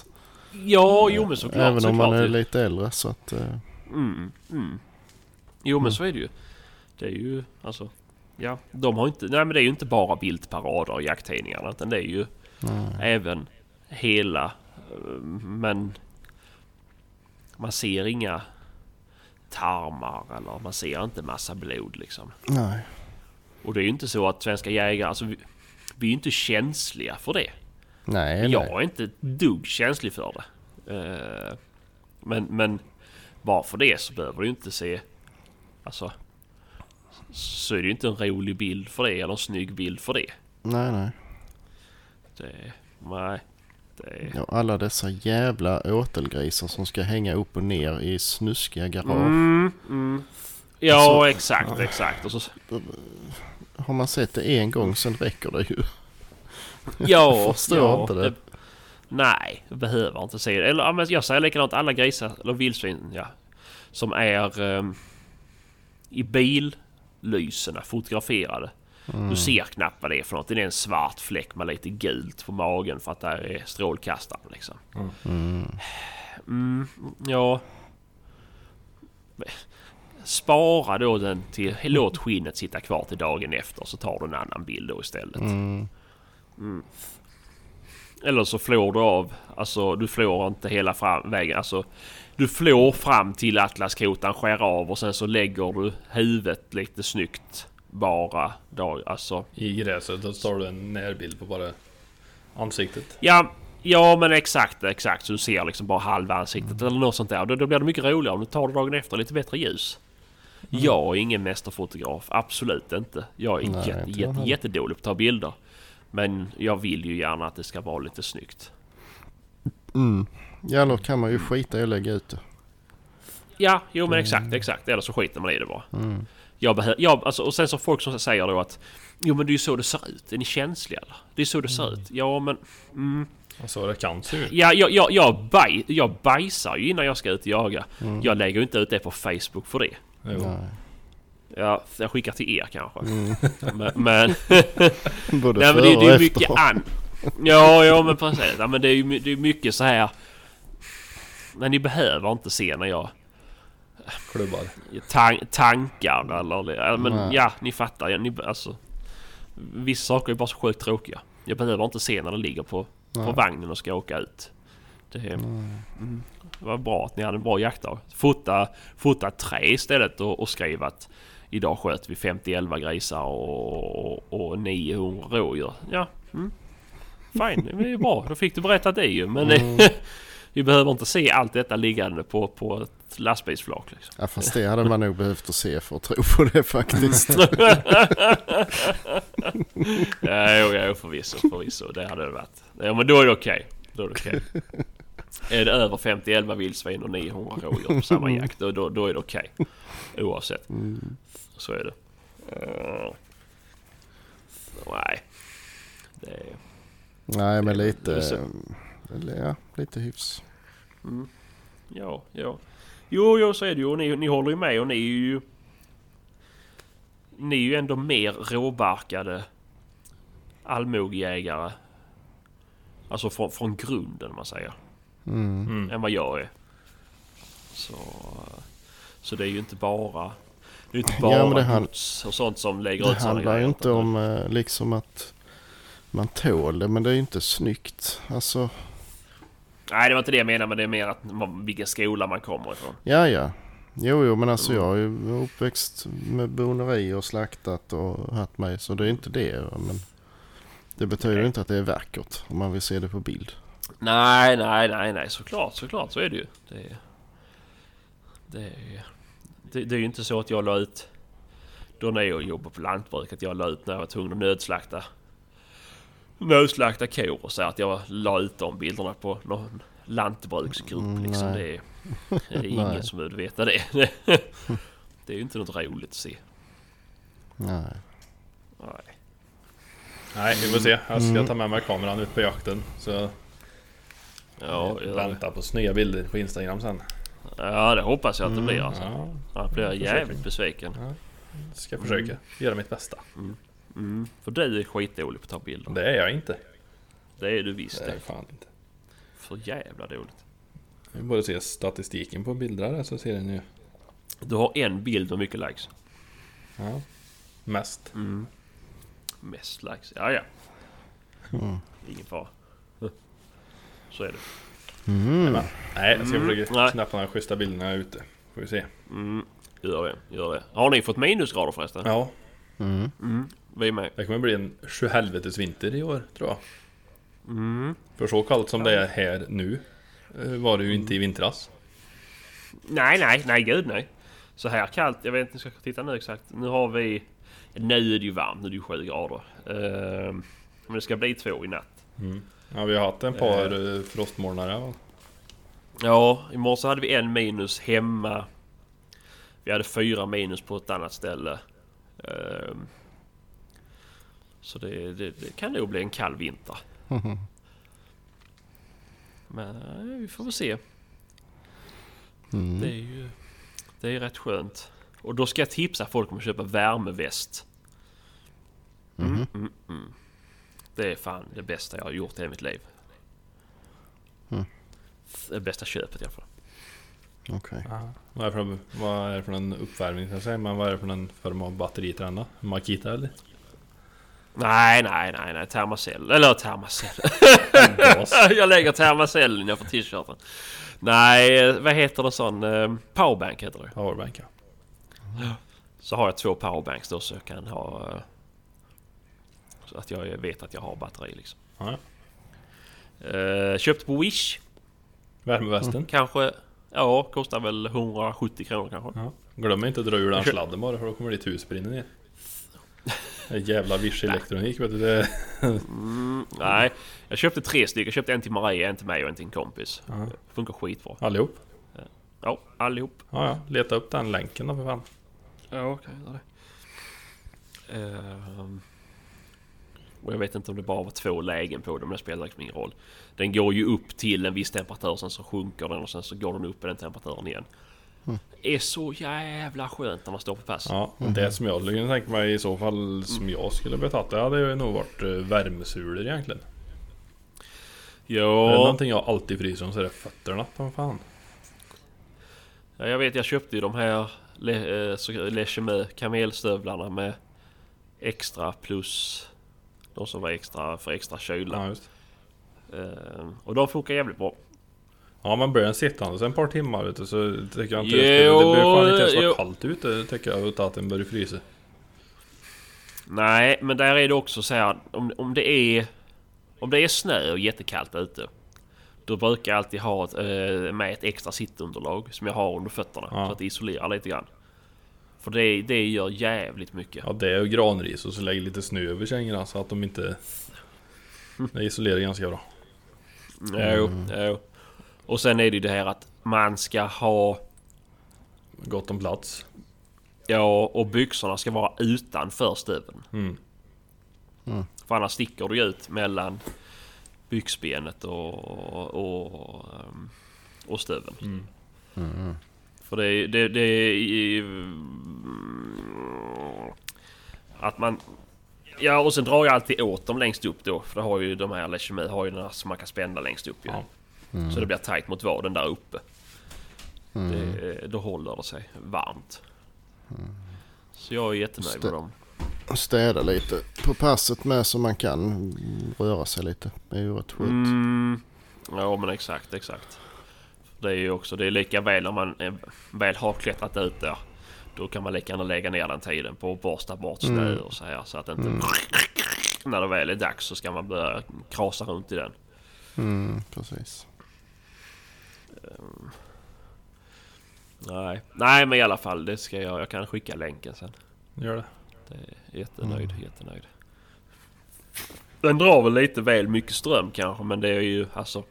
Ja, jo men såklart. Även om såklart. man är lite äldre så att... eh, Mm, mm. Jo men så är det ju. Det är ju alltså... Ja, de har inte... Nej men det är ju inte bara viltparader i jakttidningarna utan det är ju nej. även hela... Men... Man ser inga tarmar eller man ser inte massa blod liksom. nej. Och det är ju inte så att svenska jägare, alltså vi, vi är ju inte känsliga för det. Nej, nej. Jag är inte ett dugg känslig för det. Eh, men, men bara för det så behöver du inte se... Alltså... Så är det ju inte en rolig bild för det eller en snygg bild för det. Nej, nej. det nej. Det, Ja, alla dessa jävla åtelgrisar som ska hänga upp och ner i snuskiga garage. mm, mm. Ja Alltså- exakt, exakt. Och så, Har man sett det en gång sen räcker det ju. ja, [LAUGHS] förstår ja, inte det. Nej, jag behöver inte se det. Eller ja, men jag säger likadant alla grisar, eller vildsvin, ja. Som är ehm, i billysena fotograferade. Du ser knappt vad det är för något. Det är en svart fläck med lite gult på magen för att där är strålkastaren liksom. Mm. Mm, ja. Spara då den till... Låt skinnet sitta kvar till dagen efter så tar du en annan bild då istället. Mm. Eller så flår du av, alltså du flår inte hela fram, vägen. Alltså du flår fram till atlaskotan, skär av och sen så lägger du huvudet lite snyggt bara. Då, alltså, I gräset, då tar du en närbild på bara ansiktet. ja, ja men exakt, exakt. Så du ser liksom bara halva ansiktet eller något sånt där. Då, då blir det mycket roligare om du tar det dagen efter lite bättre ljus. Jag är ingen mästerfotograf, absolut inte. Jag är Nej, jätte, jätte, jättedålig på att ta bilder. Men jag vill ju gärna att det ska vara lite snyggt. Mm. Ja, eller kan man ju skita i att lägga ut det. Ja, jo men exakt, exakt. Eller så skiter man i det bara. Mm. Jag behöver, jag, alltså, och sen så folk som säger då att Jo men det är ju så det ser ut. Är ni känsliga eller? Det är så det ser ut. Ja men... Mm, Alltså det kan se ut. ja, jag, jag, jag, baj, jag bajsar ju innan jag ska ut och jaga. Mm. Jag lägger ju inte ut det på Facebook för det. Jo. Nej. Ja, jag skickar till er kanske. [LAUGHS] Men... men [LAUGHS] Både nej men det, det är mycket an... Ja, ja men precis. Ja, men det är ju det är mycket så här... Men ni behöver inte se när jag Klubbar. tan tankar eller... Ja, men Nej. ja, ni fattar. Ja, ni, alltså, vissa saker är bara så sjukt tråkiga. Jag behöver inte se när det ligger på, på vagnen och ska åka ut. Det, mm, det var bra att ni hade en bra jaktdag. Fota, fota trä istället och, och skriv att idag sköt vi 50-11 grisar och, och, och 900 rådjur. Ja, mm. fine. Det är ju bra. Då fick du berätta det ju. Men [LAUGHS] vi behöver inte se allt detta liggande på, på ett lastbilsflak. Liksom. Ja fast det hade man nog behövt att se för att tro på det faktiskt. [LAUGHS] Ja, jo, jo, förvisso, förvisso. Det hade det varit. Ja, men då är det okej. Då är det okej. Är det över 50-11 vildsvin och 900 rådjur på samma jakt, då, då, då är det okej. Oavsett. Så är det. Uh, nej. Det är... Nej men lite... Eller ja, lite hyfs. Mm. Ja, ja. Jo, jo, så är det ju. Ni, ni håller ju med och ni är ju... Ni är ju ändå mer råbarkade allmogjägare. Alltså från, från grunden om man säger. Mm. Mm. Än vad jag är. Så... Så det är ju inte bara... Det är inte bara Ja, det hand- och sånt som lägger Det ut sådana handlar ju inte om eh, liksom att man tål det men det är ju inte snyggt. Alltså, Nej, det var inte det jag menade, men det är mer att vilken skola man kommer ifrån. ja ja. Jo jo men alltså jag är uppväxt med boneri och slaktat och haft mig så det är inte det. Men det betyder Nej. inte att det är vackert om man vill se det på bild. Nej, nej, nej, nej, såklart, såklart, så är det ju. Det är, det är, det, det är ju inte så att jag la ut... Då när jag jobbade på lantbruk, att jag la ut när jag var tvungen att nödslakta... Nödslakta kor och så att jag la ut de bilderna på någon lantbruksgrupp Mm, liksom. nej. Det är, [LAUGHS] det är ingen som vill veta det. [LAUGHS] det är ju inte något roligt att se. Nej. Nej. Nej, vi får se. Jag ska Mm. ta med mig kameran ut på jakten. Så Ja, väntar på snygga bilder på Instagram sen. ja, det hoppas jag att det blir alltså. Ja, blir jag Försök. jävligt besviken. ska försöka göra mitt bästa. Mm, för du är skitdålig på att ta bilder. Det är jag inte. Det är du visst Det är det. jag fan inte. För jävla dåligt. Vi bara se statistiken på bilder här så ser ni ju. Du har en bild med mycket likes. Ja. Mest. Mm. Mest likes. Ja, ja. Mm. Ingen fara. Så är det. Mm. Nej, jag ska Mm, försöka nej. snappa de här schyssta bilderna ute. Får vi se. Mm. Gör det, gör det. Har ni fått minusgrader förresten? Ja, Mm. Mm. Vi med. det kommer bli en sjuhelvetes vinter i år tror jag. Mm. För så kallt som det är här nu eh, var det ju inte i vintras. Nej, nej, nej, gud nej. Så här kallt. Jag vet inte, jag ska titta nu exakt. Nu har vi... Nu är det ju varmt, nu är det ju 7 grader. Ehm, men det ska bli två i natt. Ja, vi har haft en par eh, frostmorgnar. Ja. I morse hade vi en minus hemma. Vi hade fyra minus på ett annat ställe. Ehm, så det, det, det kan nog bli en kall vinter. Men eh, vi får väl se. Mm. Det är ju det är rätt skönt. Och då ska jag tipsa folk om att köpa värmeväst. Mm, mm, mm. Det är fan det bästa jag har gjort i hela mitt liv. Mm. Det bästa köpet i alla fall. Okej. För, vad är det för en uppvärmning vad är det för en form av batteri till? Makita eller? Nej, nej, nej, nej. Termacell. Eller termacell. [LAUGHS] Jag lägger termacellen jag får t-shirten. Nej, vad heter det sån? Eh, Powerbank heter det. Powerbank ja. Så har jag två powerbanks då så jag kan ha... eh, Så att jag vet att jag har batteri liksom. ja. Eh, köpt på Wish. Värmevästen? Kanske... Ja, kostar väl 170 kronor kanske. Ja. Glöm inte att dra ur den sladden bara för då kommer ditt hus brinna ner. Det Jävla Wish elektronik vet du. Det, Mm, nej, jag köpte tre stycken. Jag köpte en till Maria, en till mig och en till en kompis. Ja. Funkar skitbra. allihop. Ja, allihop. Ja, ja. Leta upp den länken då för fan. Ja, okej. Okay, Ehm, och jag vet inte om det bara var två lägen på den, men det spelar liksom ingen roll. Den går ju upp till en viss temperatur, sen så sjunker den och sen så går den upp i den temperaturen igen. Det är så jävla skönt när man står på pass. Ja, och det som jag skulle tänka mig i så fall som jag skulle betalt det hade ju nog varit uh, värmesulor egentligen. Är det Ja, någonting jag alltid fryser om så är det fötterna. Vad fan. ja, jag vet jag köpte ju de här Le, eh, så- Le Chemin kamelstövlarna med extra plus de som var extra för extra kyla. Ja, just. Ehm, och de funkar jävligt bra. Ja, man börjar sittandes en par timmar vet du, så tycker jag inte Jo, det skulle... Det behöver fan inte ens vara kallt ute tycker jag utan att den börjar frysa. Nej, men där är det också så här om, om det är om det är snö och jättekallt ute. Då brukar jag alltid ha ett, eh, med ett extra sittunderlag som jag har under fötterna Ja. så att det isolerar lite grann. För det, det gör jävligt mycket. Ja, det är ju granris och så lägger lite snö över kängorna så att de inte... [LAUGHS] Det isolerar ganska bra. Jo, jo. Och sen är det ju det här att man ska ha Gott om plats. Ja, och byxorna ska vara utanför stöveln. Mm. För annars sticker du ut mellan byxbenet och, och, ehm, och stöveln. Mm. För det, är- det, det är... Att man... Ja, och sen drar jag alltid åt dem längst upp då. För det har ju de här Lechemie har ju den här som man kan spänna längst upp ju. Ja. Så det blir tight mot vaden där uppe. Det, då håller det sig varmt. Så jag är jättenöjd med dem. Städa lite på passet med så man kan röra sig lite. Det är ju rätt skönt. Mm, ja men exakt, exakt. Det är ju också, det är lika väl om man väl har klättrat ut där. Då kan man lika gärna lägga ner den tiden på att borsta bort snö Mm. och så här. Så att inte... När det väl är dags så ska man börja krasa runt i den. Mm, precis. Nej, nej men i alla fall det ska jag. Jag kan skicka länken sen. Gör det. Det är jättenöjd, Mm. jättenöjd. Den drar väl lite väl mycket ström kanske men det är ju alltså...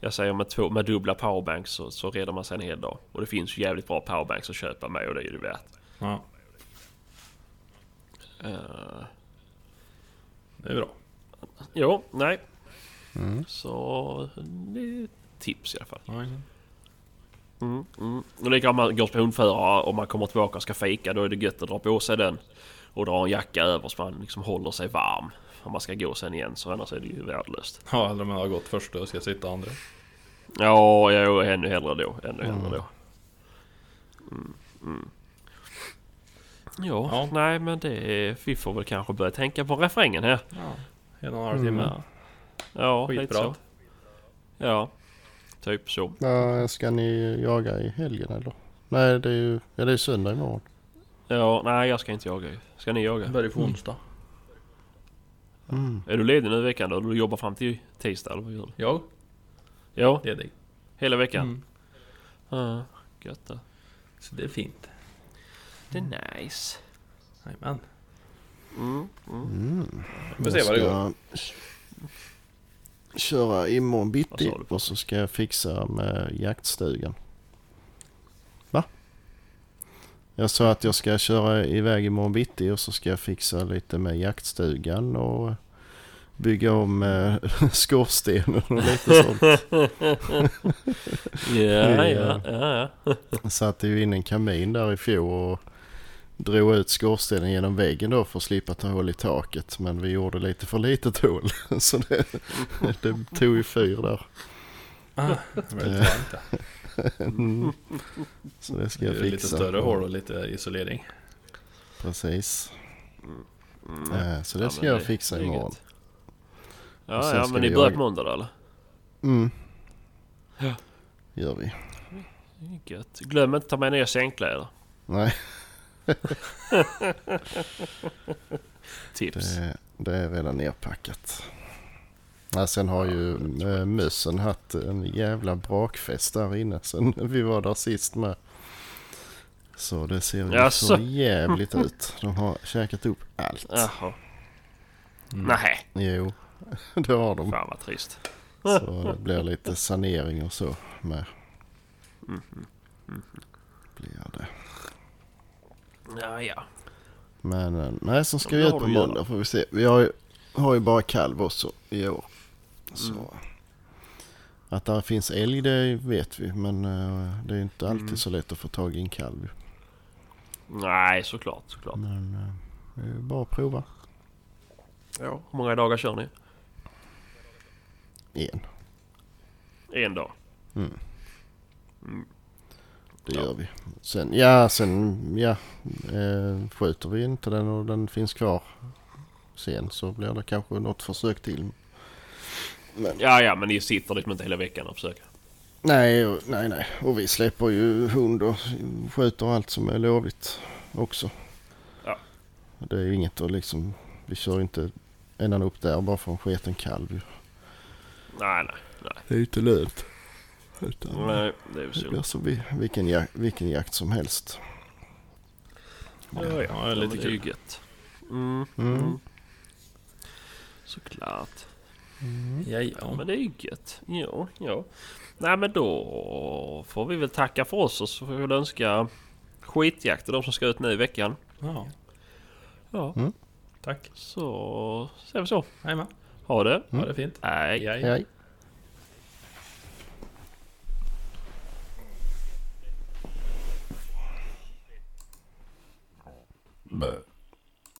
Jag säger med, två, med dubbla powerbanks så, så redar man sig en hel dag. Och det finns ju jävligt bra powerbanks att köpa med och det är ju det värt. Ja, Uh, det är bra. jo, nej. Mm. Så det tips i alla fall. Ja, Mm, mm. Och likadant om man går på hundförare och man kommer tillbaka och ska fika. Då är det gött att dra på sig den. Och dra en jacka över så man liksom håller sig varm. Om man ska gå sen igen så annars är det ju värdelöst. ja eller om jag har gått första och ska sitta andra. Ja, jo, ännu hellre då. Ännu hellre då. Mm, mm. Ja, Ja. nej men det är, Vi får väl kanske börja tänka på refrängen här. Ja, en och en halv timme. Ja, ja lite så. Ja, typ så. Ja, ska ni jaga i helgen eller? Nej, det är ju ja, det är söndag imorgon. Ja, nej jag ska inte jaga. Ska ni jaga? Börjar på onsdag. Mm. Är du ledig nu i veckan då? Du jobbar fram till tisdag eller vad gör du? Jag Ja, ledig. hela veckan? Mm. Ja, gött det. Så det är fint. Det är nice. Jajamän. Mm, mm. Mm. Vi får se vad det går. Köra imorgon bitti och så ska jag fixa med jaktstugan. Va? Jag sa att jag ska köra iväg imorgon bitti och så ska jag fixa lite med jaktstugan och bygga om eh, [LAUGHS] skorstenen och lite [LAUGHS] sånt. Ja, ja, ja, ja. Satte ju in en kamin där i fjol och drog ut skorstenen genom väggen då för att slippa ta hål i taket. Men vi gjorde lite för litet hål. [LAUGHS] Så det, det tog ju fyr där. Ah, det var lite varmt ja. Mm. Så det ska jag fixa. lite större hål och lite isolering. Precis. Mm. Eh, Så det Ja, ska men jag det- fixa det imorgon. Ja, ja men ni börjar på måndag då eller? Mm. Ja. Gör vi. Gött. Glöm inte att ta med nya sängkläder. Nej, [LAUGHS] Tips. det, det är redan nerpackat. Ja, sen har ju äh, mössen haft en jävla brakfest där inne sen vi var där sist med. Så det ser ju Jaså? så jävligt ut. De har käkat upp allt. Jaha. Mm. Nej, Jo, [LAUGHS] det har de. fan vad trist. Så det blir lite sanering och så med. Blir det. Ja, ja. Men eh, nej, så ska vi ut på måndag får vi se. Vi har ju, har ju bara kalv också i år. Så. Mm. Att där finns älg det vet vi men eh, det är ju inte alltid Mm. så lätt att få tag i en kalv. Nej, såklart, såklart. Men eh, det är ju bara att prova. Ja. Hur många dagar kör ni? En. En dag. Mm. Mm. Det Ja. gör vi. Sen, ja, sen ja, eh, skjuter vi inte den och den finns kvar sen så blir det kanske något försök till. Men Ja, ja, men ni sitter liksom inte hela veckan och försöker. nej, och- nej, nej. Och vi släpper ju hund och skjuter allt som är lovligt också. Ja. Det är ju inget att liksom, vi kör inte ända upp där bara för en sketen kalv ju. Nej, nej, nej. Det är ju inte lönt. Utan Nej, det är ju det så. blir vi, vilken, jak, vilken jakt som helst. Ja, ja. Ja, det är lite gött. Mm. Mm. Mm. Såklart. Ja, ja. Men det är ju gött. Ja, ja. Nej men då får vi väl tacka för oss och så får vi väl önska skitjakt till de som ska ut nu i veckan. ja. Ja, Tack. så säger vi så. Hej med. Ha det. Ha det fint. Nej. Hej. Hej. But